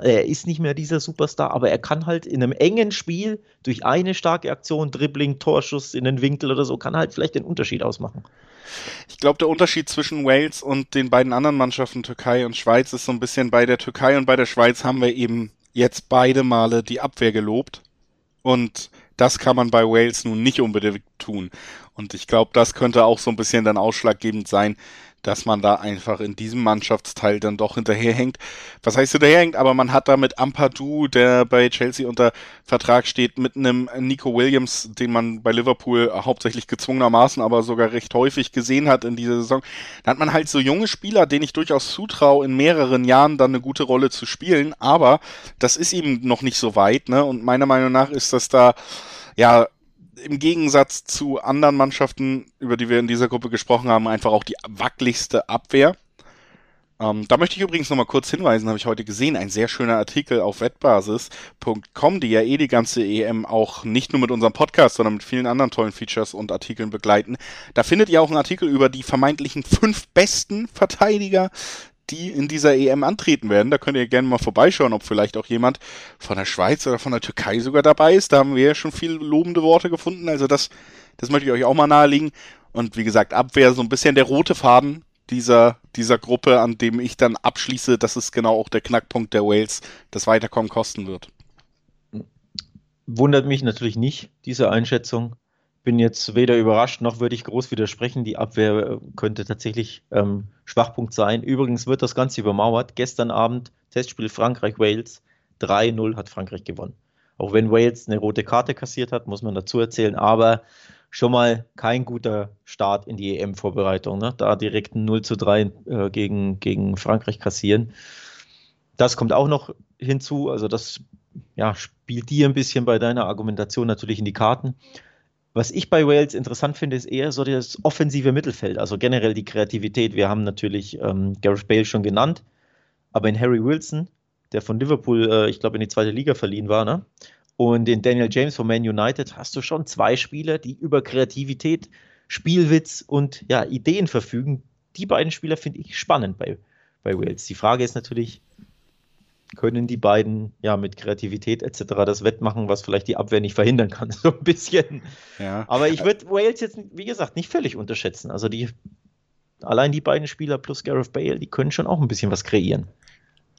er ist nicht mehr dieser Superstar, aber er kann halt in einem engen Spiel durch eine starke Aktion, Dribbling, Torschuss in den Winkel oder so, kann halt vielleicht den Unterschied ausmachen. Ich glaube, der Unterschied zwischen Wales und den beiden anderen Mannschaften, Türkei und Schweiz, ist so ein bisschen bei der Türkei und bei der Schweiz haben wir eben jetzt beide Male die Abwehr gelobt. Und das kann man bei Wales nun nicht unbedingt tun. Und ich glaube, das könnte auch so ein bisschen dann ausschlaggebend sein, dass man da einfach in diesem Mannschaftsteil dann doch hinterherhängt. Was heißt hinterherhängt? Aber man hat da mit Ampadu, der bei Chelsea unter Vertrag steht, mit einem Nico Williams, den man bei Liverpool hauptsächlich gezwungenermaßen, aber sogar recht häufig gesehen hat in dieser Saison. Da hat man halt so junge Spieler, denen ich durchaus zutraue, in mehreren Jahren dann eine gute Rolle zu spielen. Aber das ist eben noch nicht so weit, ne? Und meiner Meinung nach ist das da, ja, im Gegensatz zu anderen Mannschaften, über die wir in dieser Gruppe gesprochen haben, einfach auch die wackeligste Abwehr. Ähm, da möchte ich übrigens nochmal kurz hinweisen, habe ich heute gesehen, ein sehr schöner Artikel auf wettbasis.com, die ja eh die ganze EM auch nicht nur mit unserem Podcast, sondern mit vielen anderen tollen Features und Artikeln begleiten. Da findet ihr auch einen Artikel über die vermeintlichen fünf besten Verteidiger die in dieser EM antreten werden. Da könnt ihr gerne mal vorbeischauen, ob vielleicht auch jemand von der Schweiz oder von der Türkei sogar dabei ist. Da haben wir ja schon viel lobende Worte gefunden. Also das, das möchte ich euch auch mal nahelegen. Und wie gesagt, Abwehr so ein bisschen der rote Faden dieser, dieser Gruppe, an dem ich dann abschließe, das ist genau auch der Knackpunkt der Wales, das Weiterkommen kosten wird. Wundert mich natürlich nicht, diese Einschätzung bin jetzt weder überrascht noch würde ich groß widersprechen. Die Abwehr äh, könnte tatsächlich ähm, Schwachpunkt sein. Übrigens wird das Ganze übermauert. Gestern Abend Testspiel Frankreich-Wales. 3-0 hat Frankreich gewonnen. Auch wenn Wales eine rote Karte kassiert hat, muss man dazu erzählen. Aber schon mal kein guter Start in die EM-Vorbereitung. Ne? Da direkt ein 0 zu 3 äh, gegen, gegen Frankreich kassieren. Das kommt auch noch hinzu. Also das ja, spielt dir ein bisschen bei deiner Argumentation natürlich in die Karten. Was ich bei Wales interessant finde, ist eher so das offensive Mittelfeld, also generell die Kreativität. Wir haben natürlich ähm, Gareth Bale schon genannt, aber in Harry Wilson, der von Liverpool, äh, ich glaube, in die zweite Liga verliehen war, ne? und in Daniel James von Man United hast du schon zwei Spieler, die über Kreativität, Spielwitz und ja, Ideen verfügen. Die beiden Spieler finde ich spannend bei, bei Wales. Die Frage ist natürlich, können die beiden ja mit Kreativität etc. das wettmachen, was vielleicht die Abwehr nicht verhindern kann, so ein bisschen. Ja. Aber ich würde Wales jetzt, wie gesagt, nicht völlig unterschätzen. Also die allein die beiden Spieler plus Gareth Bale, die können schon auch ein bisschen was kreieren.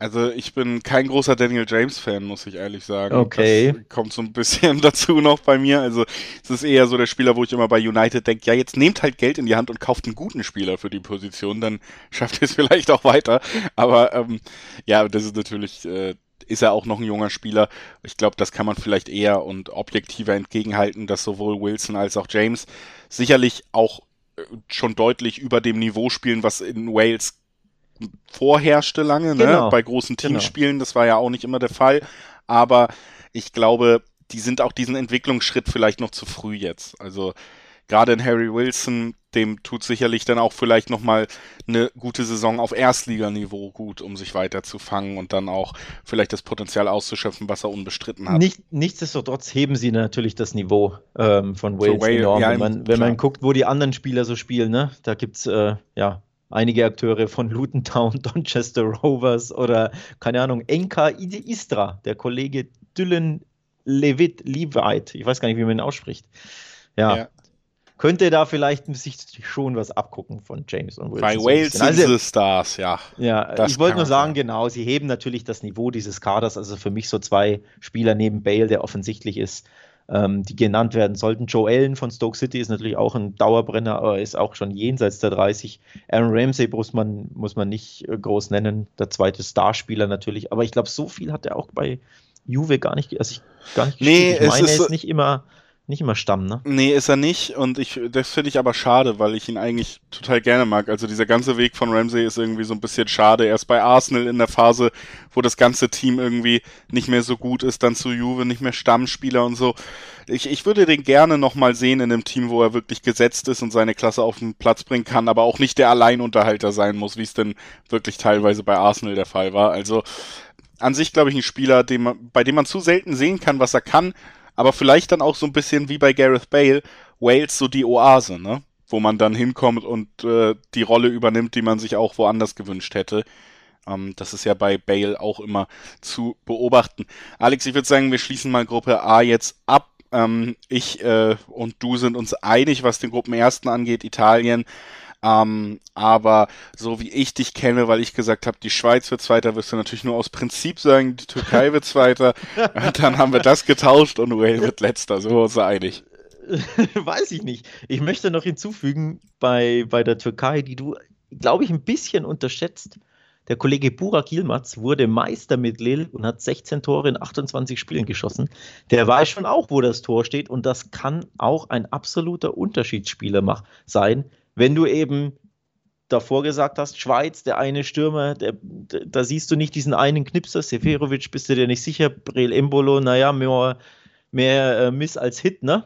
Also ich bin kein großer Daniel James-Fan, muss ich ehrlich sagen. Okay. Das kommt so ein bisschen dazu noch bei mir. Also es ist eher so der Spieler, wo ich immer bei United denke, ja, jetzt nehmt halt Geld in die Hand und kauft einen guten Spieler für die Position, dann schafft ihr es vielleicht auch weiter. Aber ähm, ja, das ist natürlich, äh, ist er auch noch ein junger Spieler. Ich glaube, das kann man vielleicht eher und objektiver entgegenhalten, dass sowohl Wilson als auch James sicherlich auch äh, schon deutlich über dem Niveau spielen, was in Wales vorherrschte lange, ne? Genau. Bei großen genau. Teamspielen, genau. das war ja auch nicht immer der Fall. Aber ich glaube, die sind auch diesen Entwicklungsschritt vielleicht noch zu früh jetzt. Also gerade in Harry Wilson, dem tut sicherlich dann auch vielleicht nochmal eine gute Saison auf Erstliganiveau gut, um sich weiterzufangen und dann auch vielleicht das Potenzial auszuschöpfen, was er unbestritten hat. Nicht, nichtsdestotrotz heben sie natürlich das Niveau ähm, von Wales, Wales enorm. Ja, wenn, man, wenn man guckt, wo die anderen Spieler so spielen, ne? da gibt's äh, ja einige Akteure von Luton Town, Donchester Rovers oder, keine Ahnung, Enka Istra, der Kollege Dylan Levitt, Levite, ich weiß gar nicht, wie man ihn ausspricht. Ja. ja. Könnte da vielleicht sich schon was abgucken von James und Wilson. Bei Wales sind also, sie Stars, ja. Ja, ich wollte nur sagen, sein. genau, sie heben natürlich das Niveau dieses Kaders. Also für mich so zwei Spieler neben Bale, der offensichtlich ist, ähm, die genannt werden sollten. Joe Allen von Stoke City ist natürlich auch ein Dauerbrenner, aber ist auch schon jenseits der 30. Aaron Ramsey muss man, muss man nicht äh, groß nennen, der zweite Starspieler natürlich. Aber ich glaube, so viel hat er auch bei Juve gar nicht, also ich, gar nicht nee, Ich meine, er ist nicht immer nicht immer Stamm, ne? Nee, ist er nicht. Und ich, das finde ich aber schade, weil ich ihn eigentlich total gerne mag. Also dieser ganze Weg von Ramsey ist irgendwie so ein bisschen schade. Erst bei Arsenal in der Phase, wo das ganze Team irgendwie nicht mehr so gut ist, dann zu Juve nicht mehr Stammspieler und so. Ich, ich würde den gerne nochmal sehen in einem Team, wo er wirklich gesetzt ist und seine Klasse auf den Platz bringen kann, aber auch nicht der Alleinunterhalter sein muss, wie es denn wirklich teilweise bei Arsenal der Fall war. Also an sich, glaube ich, ein Spieler, dem bei dem man zu selten sehen kann, was er kann aber vielleicht dann auch so ein bisschen wie bei Gareth Bale, Wales so die Oase, ne? Wo man dann hinkommt und äh, die Rolle übernimmt, die man sich auch woanders gewünscht hätte. Ähm, das ist ja bei Bale auch immer zu beobachten. Alex, ich würde sagen, wir schließen mal Gruppe A jetzt ab. Ähm, ich äh, und du sind uns einig, was den Gruppenersten angeht. Italien ähm, aber so wie ich dich kenne, weil ich gesagt habe, die Schweiz wird Zweiter, wirst du natürlich nur aus Prinzip sagen, die Türkei wird Zweiter. und dann haben wir das getauscht und Wales wird Letzter. So sind wir einig. Weiß ich nicht. Ich möchte noch hinzufügen bei, bei der Türkei, die du, glaube ich, ein bisschen unterschätzt. Der Kollege Burak Yilmaz wurde Meister mit Lille und hat 16 Tore in 28 Spielen geschossen. Der weiß schon auch, wo das Tor steht und das kann auch ein absoluter Unterschiedsspieler sein, wenn du eben davor gesagt hast, Schweiz, der eine Stürmer, der, da siehst du nicht diesen einen Knipser, Seferovic, bist du dir nicht sicher, Brel Embolo, naja, mehr, mehr äh, Miss als Hit, ne?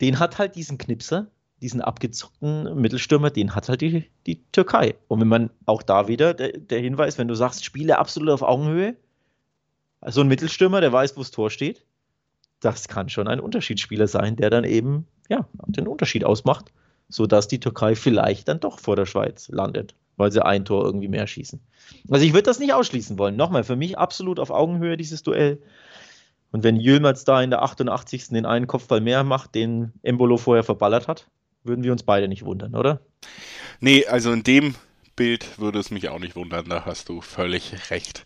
Den hat halt diesen Knipser, diesen abgezockten Mittelstürmer, den hat halt die, die Türkei. Und wenn man auch da wieder der, der Hinweis, wenn du sagst, Spiele absolut auf Augenhöhe, also ein Mittelstürmer, der weiß, wo das Tor steht, das kann schon ein Unterschiedsspieler sein, der dann eben ja, den Unterschied ausmacht sodass die Türkei vielleicht dann doch vor der Schweiz landet, weil sie ein Tor irgendwie mehr schießen. Also ich würde das nicht ausschließen wollen. Nochmal, für mich absolut auf Augenhöhe dieses Duell. Und wenn Jülmerz da in der 88. den einen Kopfball mehr macht, den Embolo vorher verballert hat, würden wir uns beide nicht wundern, oder? Nee, also in dem Bild würde es mich auch nicht wundern, da hast du völlig recht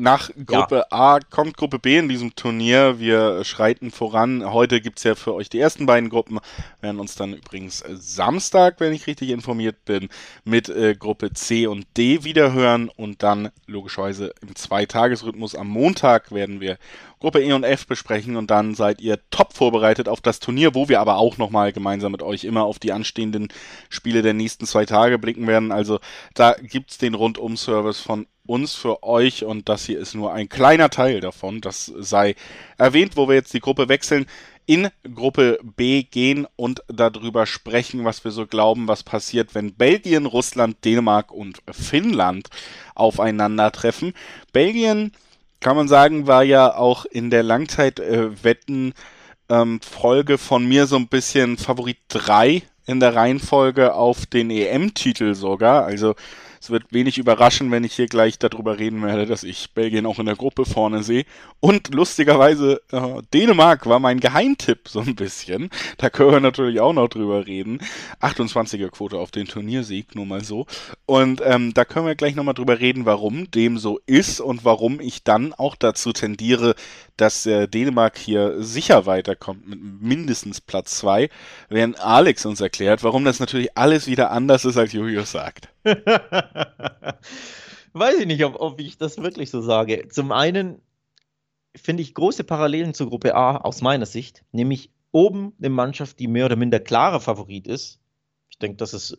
nach Gruppe ja. A kommt Gruppe B in diesem Turnier. Wir schreiten voran. Heute gibt es ja für euch die ersten beiden Gruppen. Wir werden uns dann übrigens Samstag, wenn ich richtig informiert bin, mit äh, Gruppe C und D wiederhören und dann logischerweise im Zweitagesrhythmus am Montag werden wir Gruppe E und F besprechen und dann seid ihr top vorbereitet auf das Turnier, wo wir aber auch nochmal gemeinsam mit euch immer auf die anstehenden Spiele der nächsten zwei Tage blicken werden. Also da gibt's den Rundum-Service von uns für euch und das hier ist nur ein kleiner Teil davon. Das sei erwähnt, wo wir jetzt die Gruppe wechseln in Gruppe B gehen und darüber sprechen, was wir so glauben, was passiert, wenn Belgien, Russland, Dänemark und Finnland aufeinandertreffen. Belgien kann man sagen, war ja auch in der Langzeitwetten ähm, Folge von mir so ein bisschen Favorit 3 in der Reihenfolge auf den EM-Titel sogar. Also es wird wenig überraschen, wenn ich hier gleich darüber reden werde, dass ich Belgien auch in der Gruppe vorne sehe. Und lustigerweise, äh, Dänemark war mein Geheimtipp so ein bisschen. Da können wir natürlich auch noch drüber reden. 28er Quote auf den Turniersieg, nur mal so. Und ähm, da können wir gleich nochmal drüber reden, warum dem so ist und warum ich dann auch dazu tendiere, dass äh, Dänemark hier sicher weiterkommt mit mindestens Platz 2, während Alex uns erklärt, warum das natürlich alles wieder anders ist, als Julius sagt. Weiß ich nicht, ob, ob ich das wirklich so sage. Zum einen finde ich große Parallelen zur Gruppe A aus meiner Sicht, nämlich oben eine Mannschaft, die mehr oder minder klarer Favorit ist. Ich denke, das ist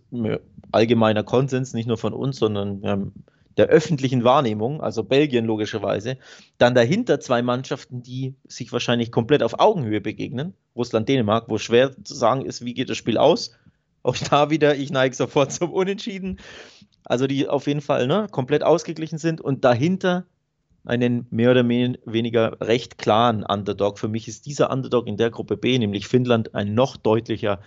allgemeiner Konsens, nicht nur von uns, sondern ähm, der öffentlichen Wahrnehmung, also Belgien logischerweise. Dann dahinter zwei Mannschaften, die sich wahrscheinlich komplett auf Augenhöhe begegnen. Russland, Dänemark, wo schwer zu sagen ist, wie geht das Spiel aus. Auch da wieder, ich neige sofort zum Unentschieden. Also die auf jeden Fall ne, komplett ausgeglichen sind und dahinter einen mehr oder weniger recht klaren Underdog. Für mich ist dieser Underdog in der Gruppe B, nämlich Finnland, ein noch deutlicher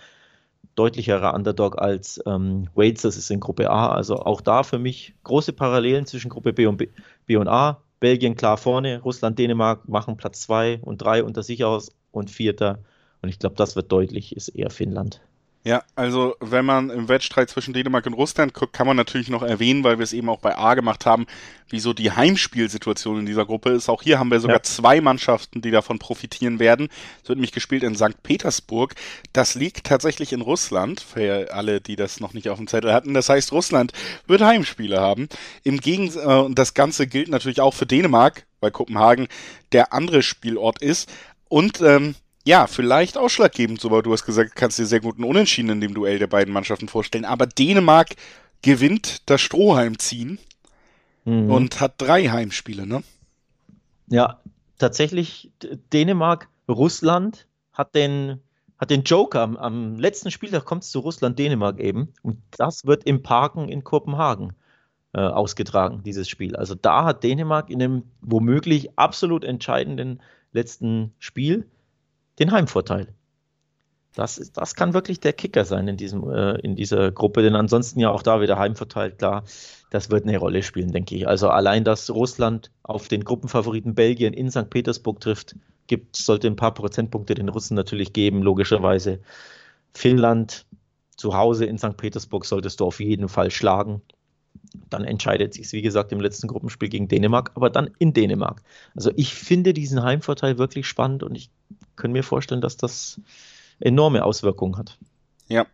deutlicherer Underdog als ähm, Wales, das ist in Gruppe A. Also auch da für mich große Parallelen zwischen Gruppe B und, B, B und A. Belgien klar vorne, Russland, Dänemark machen Platz 2 und 3 unter sich aus und Vierter. Und ich glaube, das wird deutlich, ist eher Finnland. Ja, also wenn man im Wettstreit zwischen Dänemark und Russland guckt, kann man natürlich noch erwähnen, weil wir es eben auch bei A gemacht haben, wieso die Heimspielsituation in dieser Gruppe ist. Auch hier haben wir sogar ja. zwei Mannschaften, die davon profitieren werden. Es wird nämlich gespielt in St. Petersburg. Das liegt tatsächlich in Russland, für alle, die das noch nicht auf dem Zettel hatten. Das heißt, Russland wird Heimspiele haben. Im Gegensatz, äh, und das Ganze gilt natürlich auch für Dänemark, weil Kopenhagen der andere Spielort ist. Und ähm, ja, vielleicht ausschlaggebend, so, aber du hast gesagt, kannst dir sehr guten Unentschieden in dem Duell der beiden Mannschaften vorstellen. Aber Dänemark gewinnt das Strohheimziehen mhm. und hat drei Heimspiele, ne? Ja, tatsächlich Dänemark, Russland hat den, hat den Joker am, am letzten Spieltag kommt es zu Russland-Dänemark eben. Und das wird im Parken in Kopenhagen äh, ausgetragen, dieses Spiel. Also da hat Dänemark in einem womöglich absolut entscheidenden letzten Spiel den Heimvorteil. Das, das kann wirklich der Kicker sein in, diesem, äh, in dieser Gruppe, denn ansonsten ja auch da wieder Heimvorteil, klar, das wird eine Rolle spielen, denke ich. Also allein, dass Russland auf den Gruppenfavoriten Belgien in St. Petersburg trifft, gibt, sollte ein paar Prozentpunkte den Russen natürlich geben, logischerweise. Finnland zu Hause in St. Petersburg solltest du auf jeden Fall schlagen. Dann entscheidet sich wie gesagt, im letzten Gruppenspiel gegen Dänemark, aber dann in Dänemark. Also ich finde diesen Heimvorteil wirklich spannend und ich kann mir vorstellen, dass das enorme Auswirkungen hat. Ja,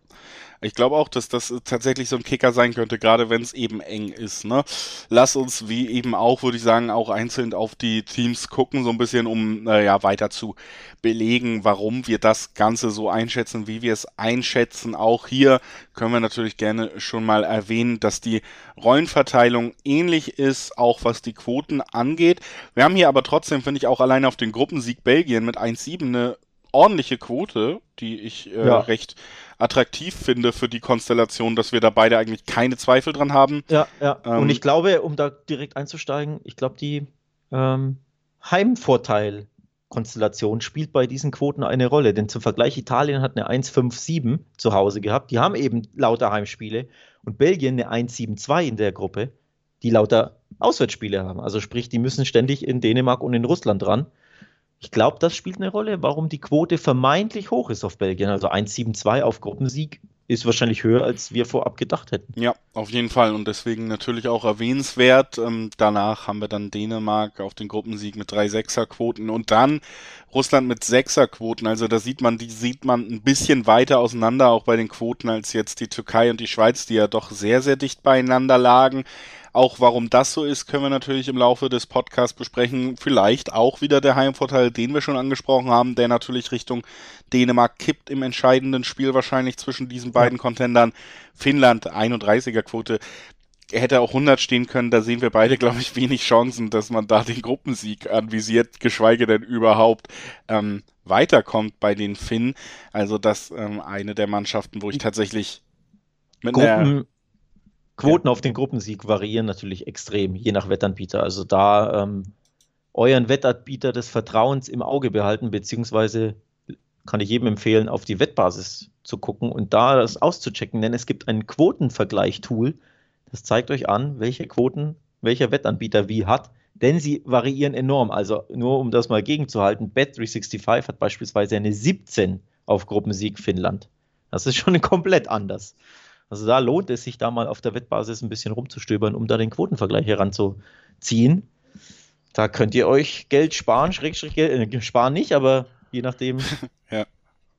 ich glaube auch, dass das tatsächlich so ein Kicker sein könnte, gerade wenn es eben eng ist. Ne? Lass uns, wie eben auch, würde ich sagen, auch einzeln auf die Teams gucken, so ein bisschen, um äh, ja, weiter zu belegen, warum wir das Ganze so einschätzen, wie wir es einschätzen. Auch hier können wir natürlich gerne schon mal erwähnen, dass die Rollenverteilung ähnlich ist, auch was die Quoten angeht. Wir haben hier aber trotzdem, finde ich, auch alleine auf den Gruppensieg Belgien mit 1-7 eine ordentliche Quote, die ich äh, ja. recht attraktiv finde für die Konstellation, dass wir da beide eigentlich keine Zweifel dran haben. Ja, ja. Ähm, und ich glaube, um da direkt einzusteigen, ich glaube, die ähm, Heimvorteil Konstellation spielt bei diesen Quoten eine Rolle. Denn zum Vergleich, Italien hat eine 1,57 zu Hause gehabt. Die haben eben lauter Heimspiele. Und Belgien eine 1,72 in der Gruppe, die lauter Auswärtsspiele haben. Also sprich, die müssen ständig in Dänemark und in Russland dran. Ich glaube, das spielt eine Rolle, warum die Quote vermeintlich hoch ist auf Belgien. Also 1,72 auf Gruppensieg ist wahrscheinlich höher, als wir vorab gedacht hätten. Ja, auf jeden Fall. Und deswegen natürlich auch erwähnenswert. Ähm, danach haben wir dann Dänemark auf den Gruppensieg mit drei Sechserquoten und dann Russland mit Sechserquoten. Also da sieht man, die sieht man ein bisschen weiter auseinander, auch bei den Quoten, als jetzt die Türkei und die Schweiz, die ja doch sehr, sehr dicht beieinander lagen. Auch warum das so ist, können wir natürlich im Laufe des Podcasts besprechen. Vielleicht auch wieder der Heimvorteil, den wir schon angesprochen haben, der natürlich Richtung Dänemark kippt im entscheidenden Spiel wahrscheinlich zwischen diesen beiden. Contendern. Finnland 31er Quote hätte auch 100 stehen können. Da sehen wir beide, glaube ich, wenig Chancen, dass man da den Gruppensieg anvisiert, geschweige denn überhaupt ähm, weiterkommt bei den Finnen. Also das ähm, eine der Mannschaften, wo ich tatsächlich mit Gruppen, Quoten ja. auf den Gruppensieg variieren natürlich extrem, je nach Wettanbieter. Also da ähm, euren Wettanbieter des Vertrauens im Auge behalten, beziehungsweise kann ich jedem empfehlen, auf die Wettbasis zu gucken und da das auszuchecken, denn es gibt ein Quotenvergleich-Tool, das zeigt euch an, welche Quoten welcher Wettanbieter wie hat, denn sie variieren enorm. Also nur um das mal gegenzuhalten, Bet365 hat beispielsweise eine 17 auf Gruppensieg Finnland. Das ist schon komplett anders. Also da lohnt es sich da mal auf der Wettbasis ein bisschen rumzustöbern, um da den Quotenvergleich heranzuziehen. Da könnt ihr euch Geld sparen, Schrägstrich Geld, äh, sparen nicht, aber je nachdem ja.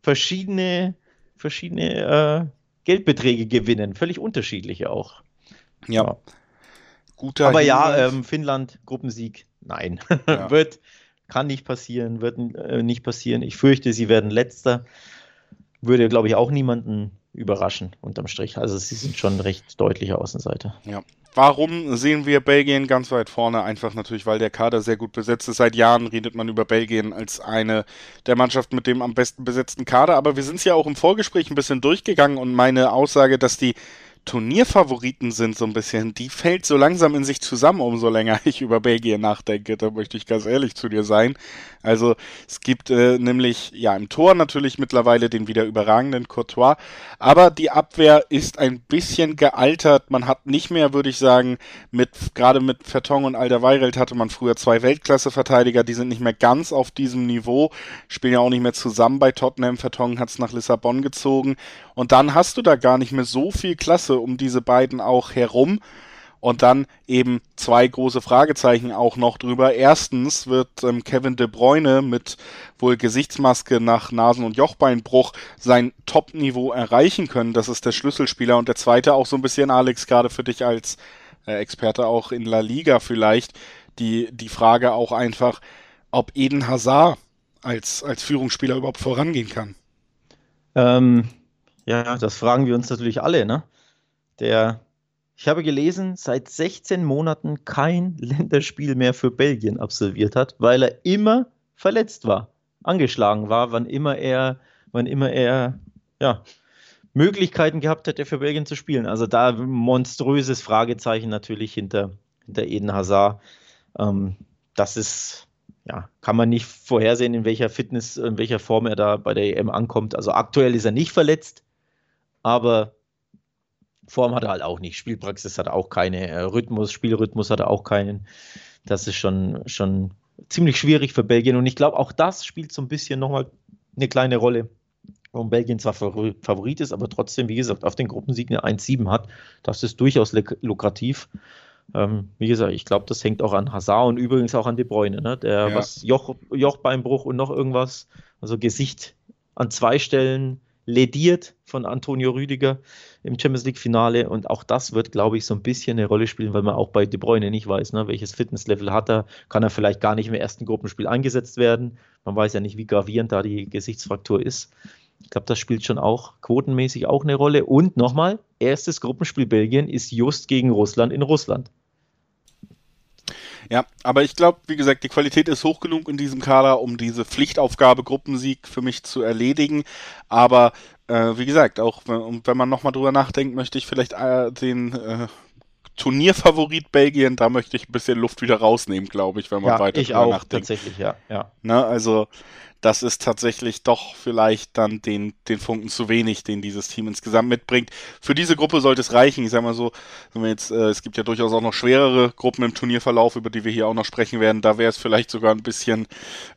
verschiedene, verschiedene äh, Geldbeträge gewinnen, völlig unterschiedliche auch. Ja. ja. Guter aber ja, ähm, Finnland, Gruppensieg, nein. Ja. wird, kann nicht passieren, wird äh, nicht passieren. Ich fürchte, sie werden letzter. Würde, glaube ich, auch niemanden überraschen unterm Strich. Also sie sind schon recht deutliche Außenseiter. Ja. Warum sehen wir Belgien ganz weit vorne? Einfach natürlich, weil der Kader sehr gut besetzt ist. Seit Jahren redet man über Belgien als eine der Mannschaften mit dem am besten besetzten Kader. Aber wir sind es ja auch im Vorgespräch ein bisschen durchgegangen und meine Aussage, dass die Turnierfavoriten sind so ein bisschen, die fällt so langsam in sich zusammen, umso länger ich über Belgien nachdenke. Da möchte ich ganz ehrlich zu dir sein. Also es gibt äh, nämlich ja im Tor natürlich mittlerweile den wieder überragenden Courtois, aber die Abwehr ist ein bisschen gealtert. Man hat nicht mehr, würde ich sagen, mit gerade mit Vertong und Alderweireld hatte man früher zwei Weltklasse-Verteidiger, die sind nicht mehr ganz auf diesem Niveau, spielen ja auch nicht mehr zusammen bei Tottenham. Vertong hat es nach Lissabon gezogen und dann hast du da gar nicht mehr so viel Klasse um diese beiden auch herum. Und dann eben zwei große Fragezeichen auch noch drüber. Erstens wird ähm, Kevin De Bruyne mit wohl Gesichtsmaske nach Nasen- und Jochbeinbruch sein Top-Niveau erreichen können. Das ist der Schlüsselspieler. Und der zweite auch so ein bisschen, Alex, gerade für dich als äh, Experte auch in La Liga vielleicht, die, die Frage auch einfach, ob Eden Hazard als, als Führungsspieler überhaupt vorangehen kann. Ähm, ja, das fragen wir uns natürlich alle, ne? Der ich habe gelesen, seit 16 Monaten kein Länderspiel mehr für Belgien absolviert hat, weil er immer verletzt war, angeschlagen war, wann immer er, wann immer er, ja, Möglichkeiten gehabt hätte, für Belgien zu spielen. Also da monströses Fragezeichen natürlich hinter, hinter Eden Hazard. Ähm, das ist, ja, kann man nicht vorhersehen, in welcher Fitness, in welcher Form er da bei der EM ankommt. Also aktuell ist er nicht verletzt, aber Form hat er halt auch nicht. Spielpraxis hat er auch keine. Äh, Rhythmus, Spielrhythmus hat er auch keinen. Das ist schon, schon ziemlich schwierig für Belgien. Und ich glaube, auch das spielt so ein bisschen nochmal eine kleine Rolle. Warum Belgien zwar Favorit ist, aber trotzdem, wie gesagt, auf den Gruppensieg eine 1-7 hat. Das ist durchaus lukrativ. Ähm, wie gesagt, ich glaube, das hängt auch an Hazard und übrigens auch an De Bruyne, ne? der ja. was Joch, Jochbeinbruch und noch irgendwas, also Gesicht an zwei Stellen lediert von Antonio Rüdiger im Champions League Finale und auch das wird, glaube ich, so ein bisschen eine Rolle spielen, weil man auch bei De Bruyne nicht weiß, ne, welches Fitnesslevel hat er, kann er vielleicht gar nicht im ersten Gruppenspiel eingesetzt werden. Man weiß ja nicht, wie gravierend da die Gesichtsfraktur ist. Ich glaube, das spielt schon auch quotenmäßig auch eine Rolle. Und nochmal, erstes Gruppenspiel Belgien ist just gegen Russland in Russland. Ja, aber ich glaube, wie gesagt, die Qualität ist hoch genug in diesem Kader, um diese Pflichtaufgabe Gruppensieg für mich zu erledigen. Aber äh, wie gesagt, auch wenn, wenn man nochmal drüber nachdenkt, möchte ich vielleicht äh, den äh, Turnierfavorit Belgien, da möchte ich ein bisschen Luft wieder rausnehmen, glaube ich, wenn man ja, weiter ich drüber auch, nachdenkt. Tatsächlich, ja. ja. Ne, also das ist tatsächlich doch vielleicht dann den, den Funken zu wenig, den dieses Team insgesamt mitbringt. Für diese Gruppe sollte es reichen. Ich sag mal so, wenn wir jetzt, äh, es gibt ja durchaus auch noch schwerere Gruppen im Turnierverlauf, über die wir hier auch noch sprechen werden. Da wäre es vielleicht sogar ein bisschen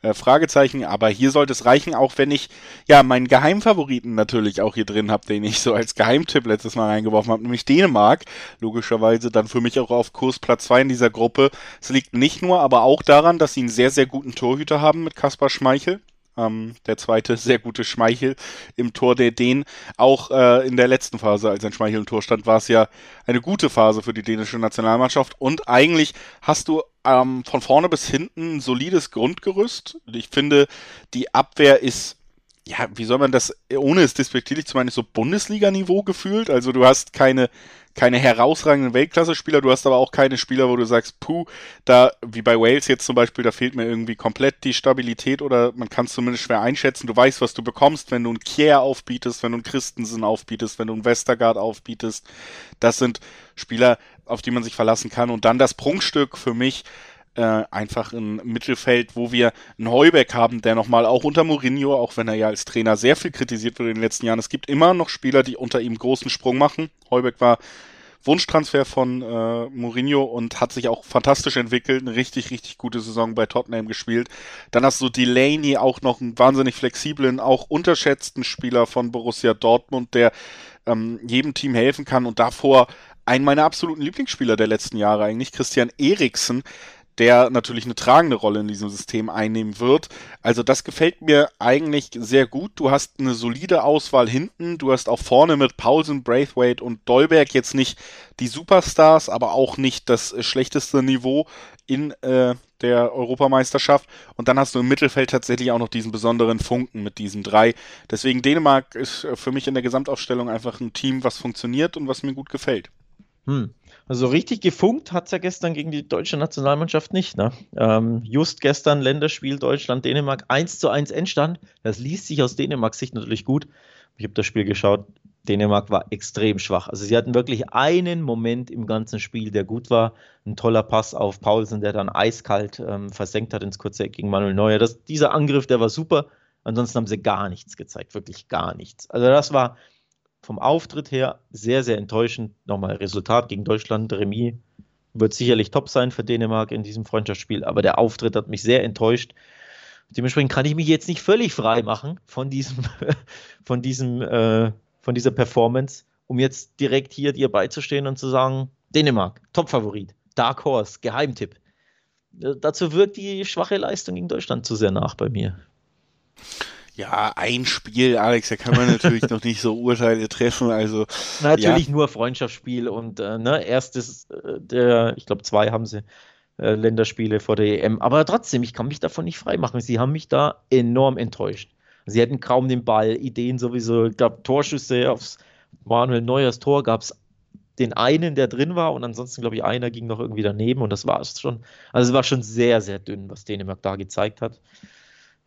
äh, Fragezeichen, aber hier sollte es reichen, auch wenn ich ja meinen Geheimfavoriten natürlich auch hier drin habe, den ich so als Geheimtipp letztes Mal reingeworfen habe, nämlich Dänemark. Logischerweise dann für mich auch auf Kurs Platz 2 in dieser Gruppe. Es liegt nicht nur, aber auch daran, dass sie einen sehr, sehr guten Torhüter haben mit Kaspar Schmeichel. Ähm, der zweite sehr gute Schmeichel im Tor der Dänen. Auch äh, in der letzten Phase, als ein Schmeichel im Tor stand, war es ja eine gute Phase für die dänische Nationalmannschaft. Und eigentlich hast du ähm, von vorne bis hinten ein solides Grundgerüst. Ich finde, die Abwehr ist ja, wie soll man das, ohne es despektierlich zu meinen, so Bundesliga-Niveau gefühlt. Also du hast keine keine herausragenden Weltklasse-Spieler, du hast aber auch keine Spieler, wo du sagst, puh, da, wie bei Wales jetzt zum Beispiel, da fehlt mir irgendwie komplett die Stabilität oder man kann es zumindest schwer einschätzen. Du weißt, was du bekommst, wenn du einen Kier aufbietest, wenn du einen Christensen aufbietest, wenn du einen Westergaard aufbietest. Das sind Spieler, auf die man sich verlassen kann. Und dann das Prunkstück für mich, äh, einfach im Mittelfeld, wo wir einen Heubeck haben, der nochmal auch unter Mourinho, auch wenn er ja als Trainer sehr viel kritisiert wurde in den letzten Jahren, es gibt immer noch Spieler, die unter ihm großen Sprung machen. Heubeck war Wunschtransfer von äh, Mourinho und hat sich auch fantastisch entwickelt, eine richtig, richtig gute Saison bei Tottenham gespielt. Dann hast du Delaney, auch noch einen wahnsinnig flexiblen, auch unterschätzten Spieler von Borussia Dortmund, der ähm, jedem Team helfen kann und davor einen meiner absoluten Lieblingsspieler der letzten Jahre eigentlich, Christian Eriksen, der natürlich eine tragende Rolle in diesem System einnehmen wird. Also das gefällt mir eigentlich sehr gut. Du hast eine solide Auswahl hinten. Du hast auch vorne mit Paulsen, Braithwaite und Dolberg jetzt nicht die Superstars, aber auch nicht das schlechteste Niveau in äh, der Europameisterschaft. Und dann hast du im Mittelfeld tatsächlich auch noch diesen besonderen Funken mit diesen drei. Deswegen Dänemark ist für mich in der Gesamtaufstellung einfach ein Team, was funktioniert und was mir gut gefällt. Hm. Also richtig gefunkt hat es ja gestern gegen die deutsche Nationalmannschaft nicht. Ne? Ähm, just gestern Länderspiel Deutschland-Dänemark 1 zu 1 Endstand. Das liest sich aus Dänemarks Sicht natürlich gut. Ich habe das Spiel geschaut. Dänemark war extrem schwach. Also sie hatten wirklich einen Moment im ganzen Spiel, der gut war. Ein toller Pass auf Paulsen, der dann eiskalt ähm, versenkt hat ins kurze Eck gegen Manuel Neuer. Das, dieser Angriff, der war super. Ansonsten haben sie gar nichts gezeigt, wirklich gar nichts. Also das war vom Auftritt her sehr, sehr enttäuschend. Nochmal Resultat gegen Deutschland, Remis wird sicherlich top sein für Dänemark in diesem Freundschaftsspiel, aber der Auftritt hat mich sehr enttäuscht. Dementsprechend kann ich mich jetzt nicht völlig frei machen von diesem, von diesem, äh, von dieser Performance, um jetzt direkt hier dir beizustehen und zu sagen, Dänemark, Topfavorit, Dark Horse, Geheimtipp. Äh, dazu wirkt die schwache Leistung gegen Deutschland zu sehr nach bei mir. Ja, ein Spiel, Alex, da kann man natürlich noch nicht so Urteile treffen. Also natürlich ja. nur Freundschaftsspiel und äh, ne, erstes, äh, der, ich glaube, zwei haben sie äh, Länderspiele vor der EM. Aber trotzdem, ich kann mich davon nicht freimachen. Sie haben mich da enorm enttäuscht. Sie hätten kaum den Ball, Ideen sowieso. Glaube, Torschüsse aufs Manuel Neuers Tor gab es den einen, der drin war und ansonsten, glaube ich, einer ging noch irgendwie daneben und das war es schon. Also es war schon sehr, sehr dünn, was Dänemark da gezeigt hat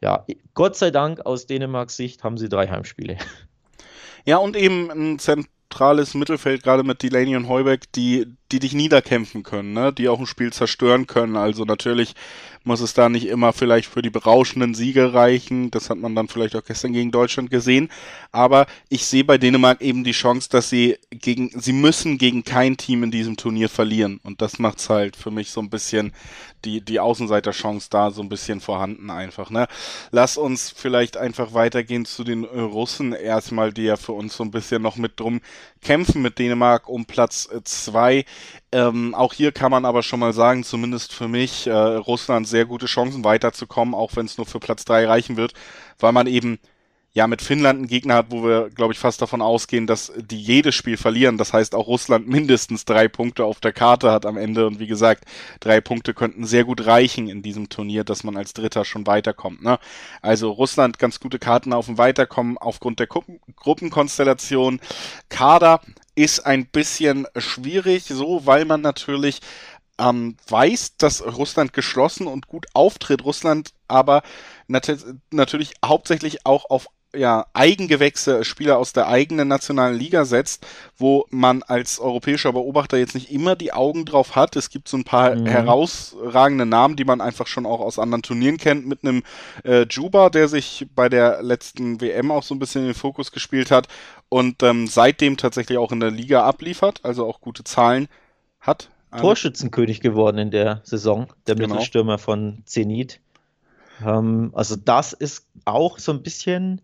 ja, Gott sei Dank aus Dänemarks Sicht haben sie drei Heimspiele. Ja, und eben ein zentrales Mittelfeld, gerade mit Delaney und Heubeck, die, die dich niederkämpfen können, ne? die auch ein Spiel zerstören können. Also natürlich muss es da nicht immer vielleicht für die berauschenden Siege reichen. Das hat man dann vielleicht auch gestern gegen Deutschland gesehen. Aber ich sehe bei Dänemark eben die Chance, dass sie gegen, sie müssen gegen kein Team in diesem Turnier verlieren. Und das macht's halt für mich so ein bisschen die, die Außenseiterchance da so ein bisschen vorhanden einfach, ne? Lass uns vielleicht einfach weitergehen zu den Russen erstmal, die ja für uns so ein bisschen noch mit drum kämpfen mit Dänemark um Platz zwei. Ähm, auch hier kann man aber schon mal sagen, zumindest für mich, äh, Russland sehr gute Chancen weiterzukommen, auch wenn es nur für Platz drei reichen wird, weil man eben ja mit Finnland einen Gegner hat, wo wir, glaube ich, fast davon ausgehen, dass die jedes Spiel verlieren. Das heißt, auch Russland mindestens drei Punkte auf der Karte hat am Ende. Und wie gesagt, drei Punkte könnten sehr gut reichen in diesem Turnier, dass man als Dritter schon weiterkommt. Ne? Also Russland ganz gute Karten auf dem Weiterkommen aufgrund der Gruppen Gruppenkonstellation. Kader ist ein bisschen schwierig, so weil man natürlich ähm, weiß, dass Russland geschlossen und gut auftritt. Russland aber nat natürlich hauptsächlich auch auf ja, Eigengewächse, Spieler aus der eigenen nationalen Liga setzt, wo man als europäischer Beobachter jetzt nicht immer die Augen drauf hat. Es gibt so ein paar mhm. herausragende Namen, die man einfach schon auch aus anderen Turnieren kennt, mit einem äh, Juba, der sich bei der letzten WM auch so ein bisschen in den Fokus gespielt hat und ähm, seitdem tatsächlich auch in der Liga abliefert, also auch gute Zahlen hat. Torschützenkönig geworden in der Saison, der genau. Mittelstürmer von Zenit. Ähm, also das ist auch so ein bisschen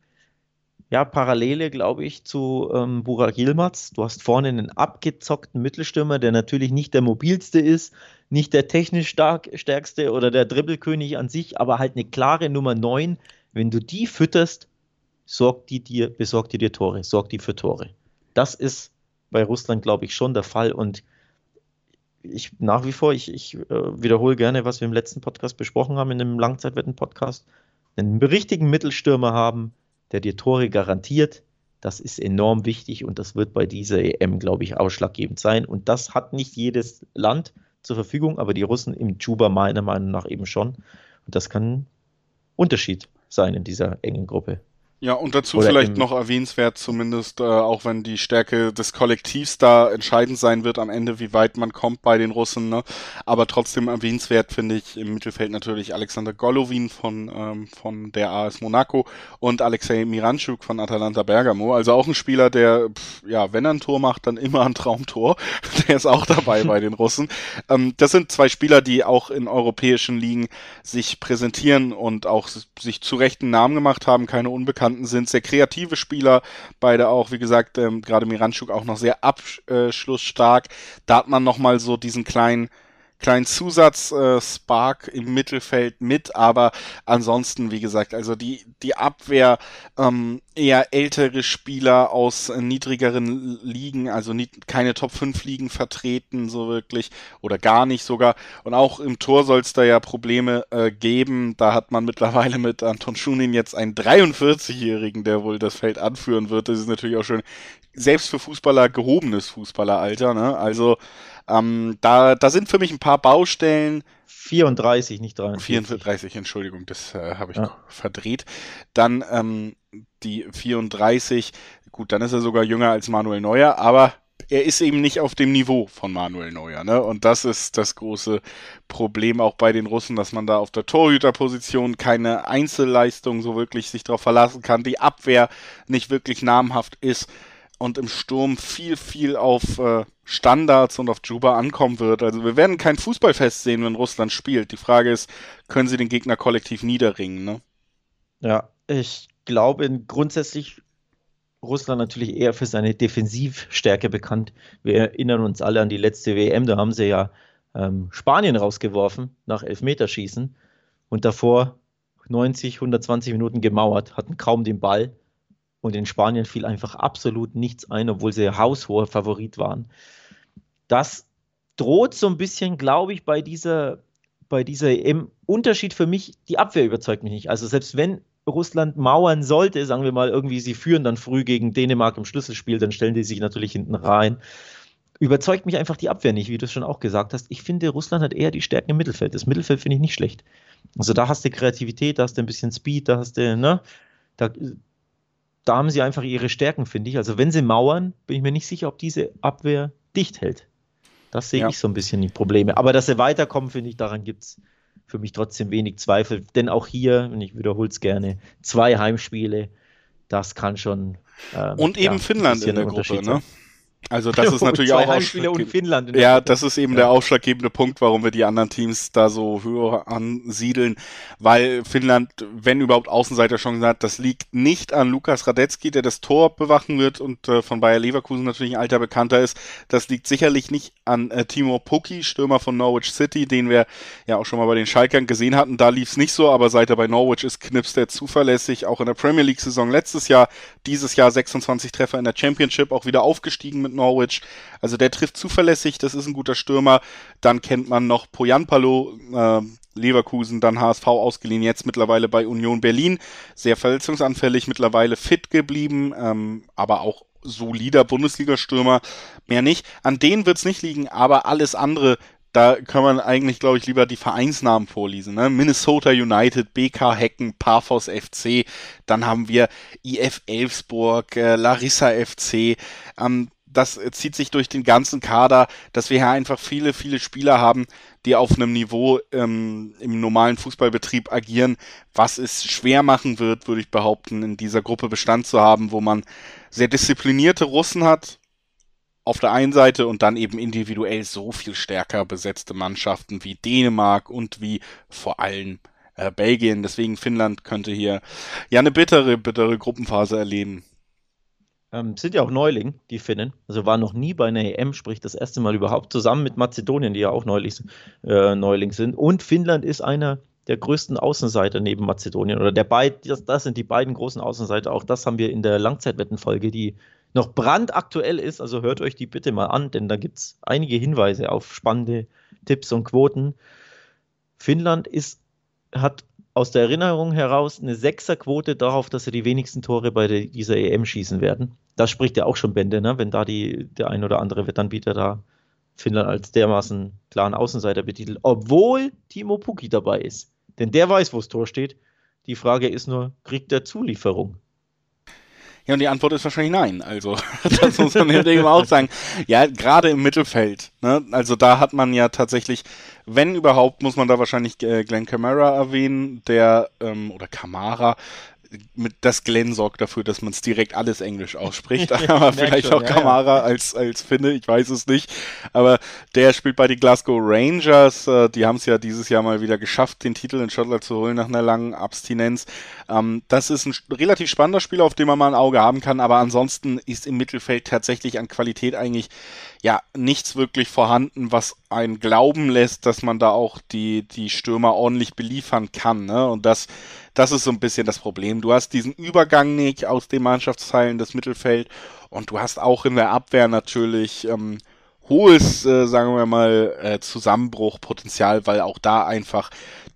ja, Parallele, glaube ich, zu ähm, Burak Yilmaz. Du hast vorne einen abgezockten Mittelstürmer, der natürlich nicht der mobilste ist, nicht der technisch stark, stärkste oder der Dribbelkönig an sich, aber halt eine klare Nummer 9. Wenn du die fütterst, sorgt die dir, besorgt die dir Tore, sorgt die für Tore. Das ist bei Russland, glaube ich, schon der Fall und ich nach wie vor, ich, ich äh, wiederhole gerne, was wir im letzten Podcast besprochen haben, in dem Langzeitwetten-Podcast, einen richtigen Mittelstürmer haben, der dir Tore garantiert, das ist enorm wichtig und das wird bei dieser EM, glaube ich, ausschlaggebend sein. Und das hat nicht jedes Land zur Verfügung, aber die Russen im Juba meiner Meinung nach eben schon. Und das kann Unterschied sein in dieser engen Gruppe. Ja, und dazu Oder vielleicht noch erwähnenswert, zumindest, äh, auch wenn die Stärke des Kollektivs da entscheidend sein wird am Ende, wie weit man kommt bei den Russen, ne? Aber trotzdem erwähnenswert finde ich im Mittelfeld natürlich Alexander Golovin von, ähm, von der AS Monaco und Alexei Miranchuk von Atalanta Bergamo. Also auch ein Spieler, der, pff, ja, wenn er ein Tor macht, dann immer ein Traumtor. der ist auch dabei bei den Russen. Ähm, das sind zwei Spieler, die auch in europäischen Ligen sich präsentieren und auch sich zu rechten Namen gemacht haben, keine Unbekannten Bekannten sind, sehr kreative Spieler, beide auch, wie gesagt, ähm, gerade Miranchuk auch noch sehr abschlussstark. Da hat man nochmal so diesen kleinen kleinen Zusatz äh, Spark im Mittelfeld mit, aber ansonsten, wie gesagt, also die, die Abwehr ähm, eher ältere Spieler aus niedrigeren Ligen, also nie, keine Top 5 Ligen vertreten, so wirklich, oder gar nicht sogar. Und auch im Tor soll es da ja Probleme äh, geben. Da hat man mittlerweile mit Anton Schunin jetzt einen 43-Jährigen, der wohl das Feld anführen wird. Das ist natürlich auch schon selbst für Fußballer gehobenes Fußballeralter, ne? Also ähm, da, da sind für mich ein paar Baustellen. 34, nicht 43. 34, Entschuldigung, das äh, habe ich ja. verdreht. Dann ähm, die 34. Gut, dann ist er sogar jünger als Manuel Neuer, aber er ist eben nicht auf dem Niveau von Manuel Neuer. Ne? Und das ist das große Problem auch bei den Russen, dass man da auf der Torhüterposition keine Einzelleistung so wirklich sich darauf verlassen kann, die Abwehr nicht wirklich namhaft ist und im Sturm viel, viel auf äh, Standards und auf Juba ankommen wird. Also wir werden kein Fußballfest sehen, wenn Russland spielt. Die Frage ist, können sie den Gegner kollektiv niederringen? Ne? Ja, ich glaube grundsätzlich Russland natürlich eher für seine Defensivstärke bekannt. Wir erinnern uns alle an die letzte WM, da haben sie ja ähm, Spanien rausgeworfen nach Elfmeterschießen und davor 90, 120 Minuten gemauert, hatten kaum den Ball und in Spanien fiel einfach absolut nichts ein, obwohl sie haushoher Favorit waren. Das droht so ein bisschen, glaube ich, bei dieser, bei dieser EM. Unterschied für mich, die Abwehr überzeugt mich nicht. Also selbst wenn Russland mauern sollte, sagen wir mal irgendwie, sie führen dann früh gegen Dänemark im Schlüsselspiel, dann stellen die sich natürlich hinten rein. Überzeugt mich einfach die Abwehr nicht, wie du es schon auch gesagt hast. Ich finde, Russland hat eher die Stärken im Mittelfeld. Das Mittelfeld finde ich nicht schlecht. Also da hast du Kreativität, da hast du ein bisschen Speed, da hast du, ne, da, da haben sie einfach ihre Stärken, finde ich. Also wenn sie mauern, bin ich mir nicht sicher, ob diese Abwehr dicht hält. Das sehe ja. ich so ein bisschen die Probleme. Aber dass sie weiterkommen, finde ich, daran gibt es für mich trotzdem wenig Zweifel. Denn auch hier, und ich wiederhole es gerne, zwei Heimspiele, das kann schon. Ähm, und eben ja, Finnland in der Gruppe, ne? Also das ist natürlich auch Heimspiele und Finnland. ja, das ist eben ja. der ausschlaggebende Punkt, warum wir die anderen Teams da so höher ansiedeln, weil Finnland, wenn überhaupt Außenseiterchancen hat, das liegt nicht an Lukas Radetzky, der das Tor bewachen wird und äh, von Bayer Leverkusen natürlich ein alter Bekannter ist. Das liegt sicherlich nicht an äh, Timo Pukki, Stürmer von Norwich City, den wir ja auch schon mal bei den Schalkern gesehen hatten. Da lief's nicht so, aber seit er bei Norwich ist, knipst er zuverlässig, auch in der Premier League Saison letztes Jahr, dieses Jahr 26 Treffer in der Championship, auch wieder aufgestiegen mit Norwich. Also der trifft zuverlässig, das ist ein guter Stürmer. Dann kennt man noch Poyanpalo, äh, Leverkusen, dann HSV ausgeliehen, jetzt mittlerweile bei Union Berlin. Sehr verletzungsanfällig, mittlerweile fit geblieben, ähm, aber auch solider Bundesliga-Stürmer. Mehr nicht. An denen wird's nicht liegen, aber alles andere da kann man eigentlich, glaube ich, lieber die Vereinsnamen vorlesen. Ne? Minnesota United, BK Hecken, Paphos FC, dann haben wir IF Elfsburg, äh, Larissa FC. Ähm, das zieht sich durch den ganzen Kader, dass wir hier einfach viele, viele Spieler haben, die auf einem Niveau ähm, im normalen Fußballbetrieb agieren, was es schwer machen wird, würde ich behaupten, in dieser Gruppe Bestand zu haben, wo man sehr disziplinierte Russen hat, auf der einen Seite und dann eben individuell so viel stärker besetzte Mannschaften wie Dänemark und wie vor allem äh, Belgien. Deswegen Finnland könnte hier ja eine bittere, bittere Gruppenphase erleben. Ähm, sind ja auch Neuling, die Finnen. Also waren noch nie bei einer EM, sprich das erste Mal überhaupt zusammen mit Mazedonien, die ja auch neulich, äh, Neuling sind. Und Finnland ist einer der größten Außenseiter neben Mazedonien. Oder der beid, das, das sind die beiden großen Außenseiter. Auch das haben wir in der Langzeitwettenfolge, die noch brandaktuell ist. Also hört euch die bitte mal an, denn da gibt es einige Hinweise auf spannende Tipps und Quoten. Finnland ist, hat aus der Erinnerung heraus eine Sechserquote darauf, dass sie die wenigsten Tore bei dieser EM schießen werden das spricht ja auch schon Bände, ne? wenn da die, der ein oder andere Wettanbieter da Finnland als dermaßen klaren Außenseiter betitelt, obwohl Timo Puki dabei ist. Denn der weiß, wo das Tor steht. Die Frage ist nur, kriegt er Zulieferung? Ja, und die Antwort ist wahrscheinlich nein. Also, das muss man eben auch sagen. Ja, gerade im Mittelfeld. Ne? Also, da hat man ja tatsächlich, wenn überhaupt, muss man da wahrscheinlich äh, Glenn Camara erwähnen, der, ähm, oder Camara, mit das Glenn sorgt dafür, dass man es direkt alles Englisch ausspricht. Aber vielleicht schon, auch Kamara ja. als, als Finne, ich weiß es nicht. Aber der spielt bei den Glasgow Rangers. Äh, die haben es ja dieses Jahr mal wieder geschafft, den Titel in Schottland zu holen nach einer langen Abstinenz. Ähm, das ist ein relativ spannender Spieler, auf den man mal ein Auge haben kann. Aber ansonsten ist im Mittelfeld tatsächlich an Qualität eigentlich ja nichts wirklich vorhanden, was einen glauben lässt, dass man da auch die, die Stürmer ordentlich beliefern kann. Ne? Und das das ist so ein bisschen das Problem. Du hast diesen Übergang nicht aus den Mannschaftsteilen des Mittelfeld und du hast auch in der Abwehr natürlich ähm, hohes, äh, sagen wir mal, äh, Zusammenbruchpotenzial, weil auch da einfach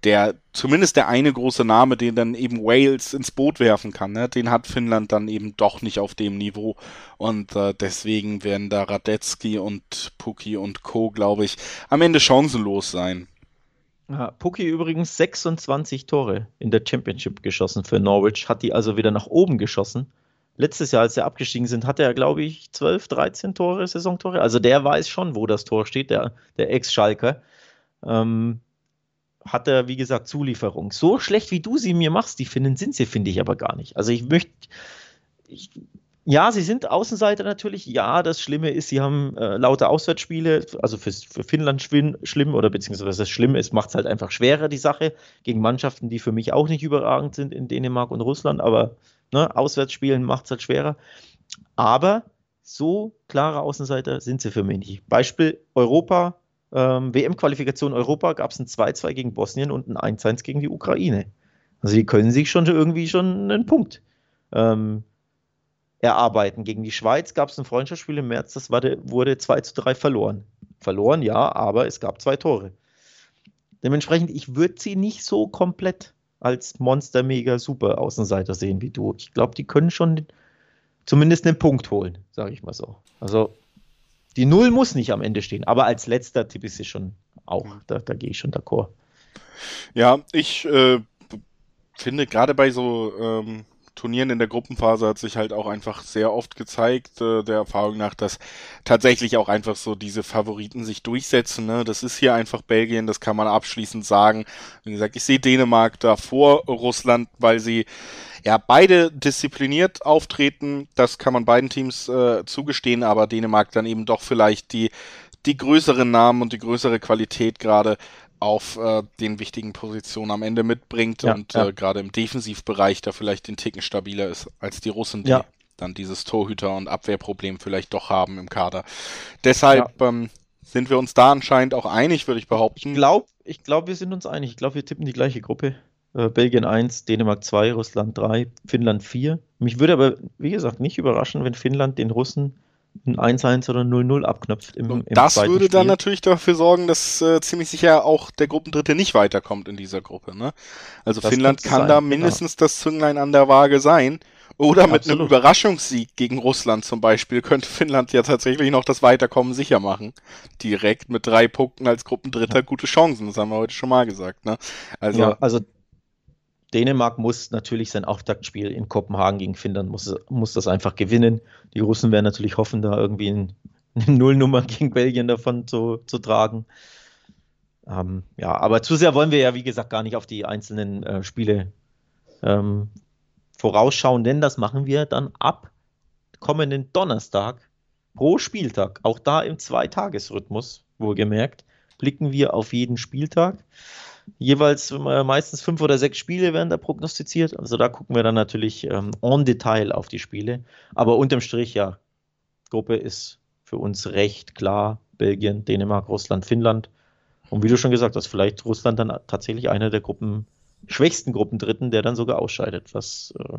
der, zumindest der eine große Name, den dann eben Wales ins Boot werfen kann, ne, den hat Finnland dann eben doch nicht auf dem Niveau. Und äh, deswegen werden da Radetzky und Puki und Co., glaube ich, am Ende chancenlos sein. Ja, Puki übrigens 26 Tore in der Championship geschossen für Norwich, hat die also wieder nach oben geschossen. Letztes Jahr, als sie abgestiegen sind, hatte er, glaube ich, 12, 13 Tore, Saisontore. Also der weiß schon, wo das Tor steht, der, der Ex-Schalker. Ähm, hat er, wie gesagt, Zulieferung. So schlecht, wie du sie mir machst, die finden, sind sie, finde ich aber gar nicht. Also ich möchte, ich, ja, sie sind Außenseiter natürlich. Ja, das Schlimme ist, sie haben äh, laute Auswärtsspiele, also für, für Finnland schlimm, schlimm oder beziehungsweise das Schlimme ist, macht es halt einfach schwerer, die Sache, gegen Mannschaften, die für mich auch nicht überragend sind in Dänemark und Russland, aber ne, Auswärtsspielen macht es halt schwerer. Aber so klare Außenseiter sind sie für mich nicht. Beispiel Europa, ähm, WM-Qualifikation Europa gab es ein 2-2 gegen Bosnien und ein 1-1 gegen die Ukraine. Also die können sich schon irgendwie schon einen Punkt ähm, erarbeiten. Gegen die Schweiz gab es ein Freundschaftsspiel im März, das war, wurde 2 zu 3 verloren. Verloren, ja, aber es gab zwei Tore. Dementsprechend, ich würde sie nicht so komplett als Monster mega super Außenseiter sehen wie du. Ich glaube, die können schon zumindest einen Punkt holen, sage ich mal so. Also die Null muss nicht am Ende stehen, aber als letzter Tipp ist sie schon auch. Da, da gehe ich schon d'accord. Ja, ich äh, finde gerade bei so ähm, Turnieren in der Gruppenphase hat sich halt auch einfach sehr oft gezeigt, äh, der Erfahrung nach, dass tatsächlich auch einfach so diese Favoriten sich durchsetzen. Ne? Das ist hier einfach Belgien, das kann man abschließend sagen. Wie gesagt, ich sehe Dänemark da vor Russland, weil sie ja beide diszipliniert auftreten. Das kann man beiden Teams äh, zugestehen, aber Dänemark dann eben doch vielleicht die die größeren Namen und die größere Qualität gerade auf äh, den wichtigen Positionen am Ende mitbringt ja, und ja. äh, gerade im Defensivbereich da vielleicht den Ticken stabiler ist als die Russen, die ja. dann dieses Torhüter- und Abwehrproblem vielleicht doch haben im Kader. Deshalb ähm, sind wir uns da anscheinend auch einig, würde ich behaupten. Ich glaube, ich glaub, wir sind uns einig. Ich glaube, wir tippen die gleiche Gruppe. Äh, Belgien 1, Dänemark 2, Russland 3, Finnland 4. Mich würde aber, wie gesagt, nicht überraschen, wenn Finnland den Russen ein 1-1 oder 0-0 abknöpft im, im Das würde Spiel. dann natürlich dafür sorgen, dass äh, ziemlich sicher auch der Gruppendritte nicht weiterkommt in dieser Gruppe. Ne? Also das Finnland kann sein, da mindestens genau. das Zünglein an der Waage sein. Oder mit Absolut. einem Überraschungssieg gegen Russland zum Beispiel könnte Finnland ja tatsächlich noch das Weiterkommen sicher machen. Direkt mit drei Punkten als Gruppendritter ja. gute Chancen, das haben wir heute schon mal gesagt. Ne? Also, ja, also Dänemark muss natürlich sein Auftaktspiel in Kopenhagen gegen Finnland, muss, muss das einfach gewinnen. Die Russen werden natürlich hoffen, da irgendwie ein, eine Nullnummer gegen Belgien davon zu, zu tragen. Ähm, ja, aber zu sehr wollen wir ja, wie gesagt, gar nicht auf die einzelnen äh, Spiele ähm, vorausschauen, denn das machen wir dann ab kommenden Donnerstag pro Spieltag. Auch da im Zweitagesrhythmus, wohlgemerkt, blicken wir auf jeden Spieltag jeweils äh, meistens fünf oder sechs Spiele werden da prognostiziert. Also da gucken wir dann natürlich ähm, en Detail auf die Spiele. Aber unterm Strich, ja, Gruppe ist für uns recht klar. Belgien, Dänemark, Russland, Finnland. Und wie du schon gesagt hast, vielleicht Russland dann tatsächlich einer der Gruppen, schwächsten Gruppendritten, der dann sogar ausscheidet, was äh,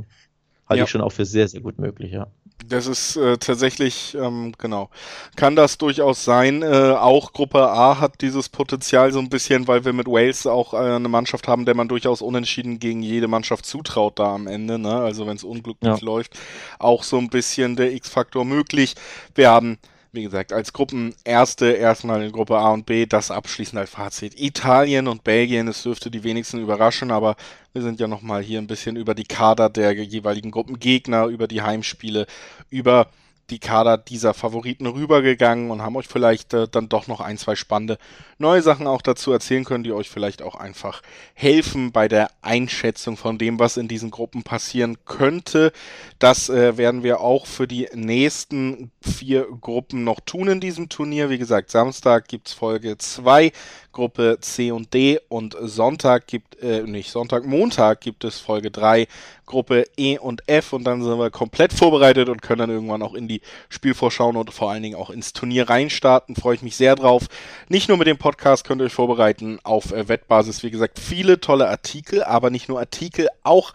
halte ja. ich schon auch für sehr, sehr gut möglich, ja. Das ist äh, tatsächlich, ähm, genau, kann das durchaus sein. Äh, auch Gruppe A hat dieses Potenzial so ein bisschen, weil wir mit Wales auch äh, eine Mannschaft haben, der man durchaus unentschieden gegen jede Mannschaft zutraut da am Ende. Ne? Also wenn es unglücklich ja. läuft, auch so ein bisschen der X-Faktor möglich. Wir haben wie gesagt, als Gruppenerste erstmal in Gruppe A und B das abschließend als Fazit. Italien und Belgien, es dürfte die wenigsten überraschen, aber wir sind ja nochmal hier ein bisschen über die Kader der jeweiligen Gruppengegner, über die Heimspiele, über die Kader dieser Favoriten rübergegangen und haben euch vielleicht äh, dann doch noch ein, zwei spannende neue Sachen auch dazu erzählen können, die euch vielleicht auch einfach helfen bei der Einschätzung von dem, was in diesen Gruppen passieren könnte. Das äh, werden wir auch für die nächsten vier Gruppen noch tun in diesem Turnier. Wie gesagt, Samstag gibt's Folge 2, Gruppe C und D und Sonntag gibt, äh, nicht Sonntag, Montag gibt es Folge 3, Gruppe E und F und dann sind wir komplett vorbereitet und können dann irgendwann auch in die Spielvorschauen und vor allen Dingen auch ins Turnier reinstarten. Freue ich mich sehr drauf. Nicht nur mit dem Podcast könnt ihr euch vorbereiten auf äh, Wettbasis. Wie gesagt, viele tolle Artikel, aber nicht nur Artikel, auch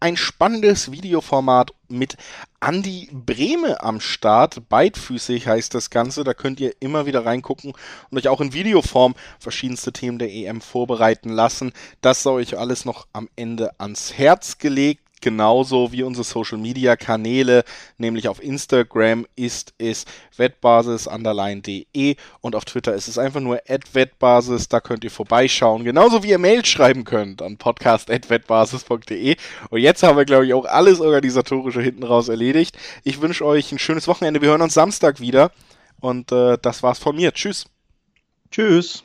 ein spannendes Videoformat mit Andy Brehme am Start. Beidfüßig heißt das Ganze. Da könnt ihr immer wieder reingucken und euch auch in Videoform verschiedenste Themen der EM vorbereiten lassen. Das soll euch alles noch am Ende ans Herz gelegt genauso wie unsere Social Media Kanäle, nämlich auf Instagram ist es wettbasis_de und auf Twitter ist es einfach nur wettbasis, da könnt ihr vorbeischauen, genauso wie ihr Mails schreiben könnt an podcast@wettbasis.de und jetzt haben wir glaube ich auch alles organisatorische hinten raus erledigt. Ich wünsche euch ein schönes Wochenende. Wir hören uns Samstag wieder und äh, das war's von mir. Tschüss. Tschüss.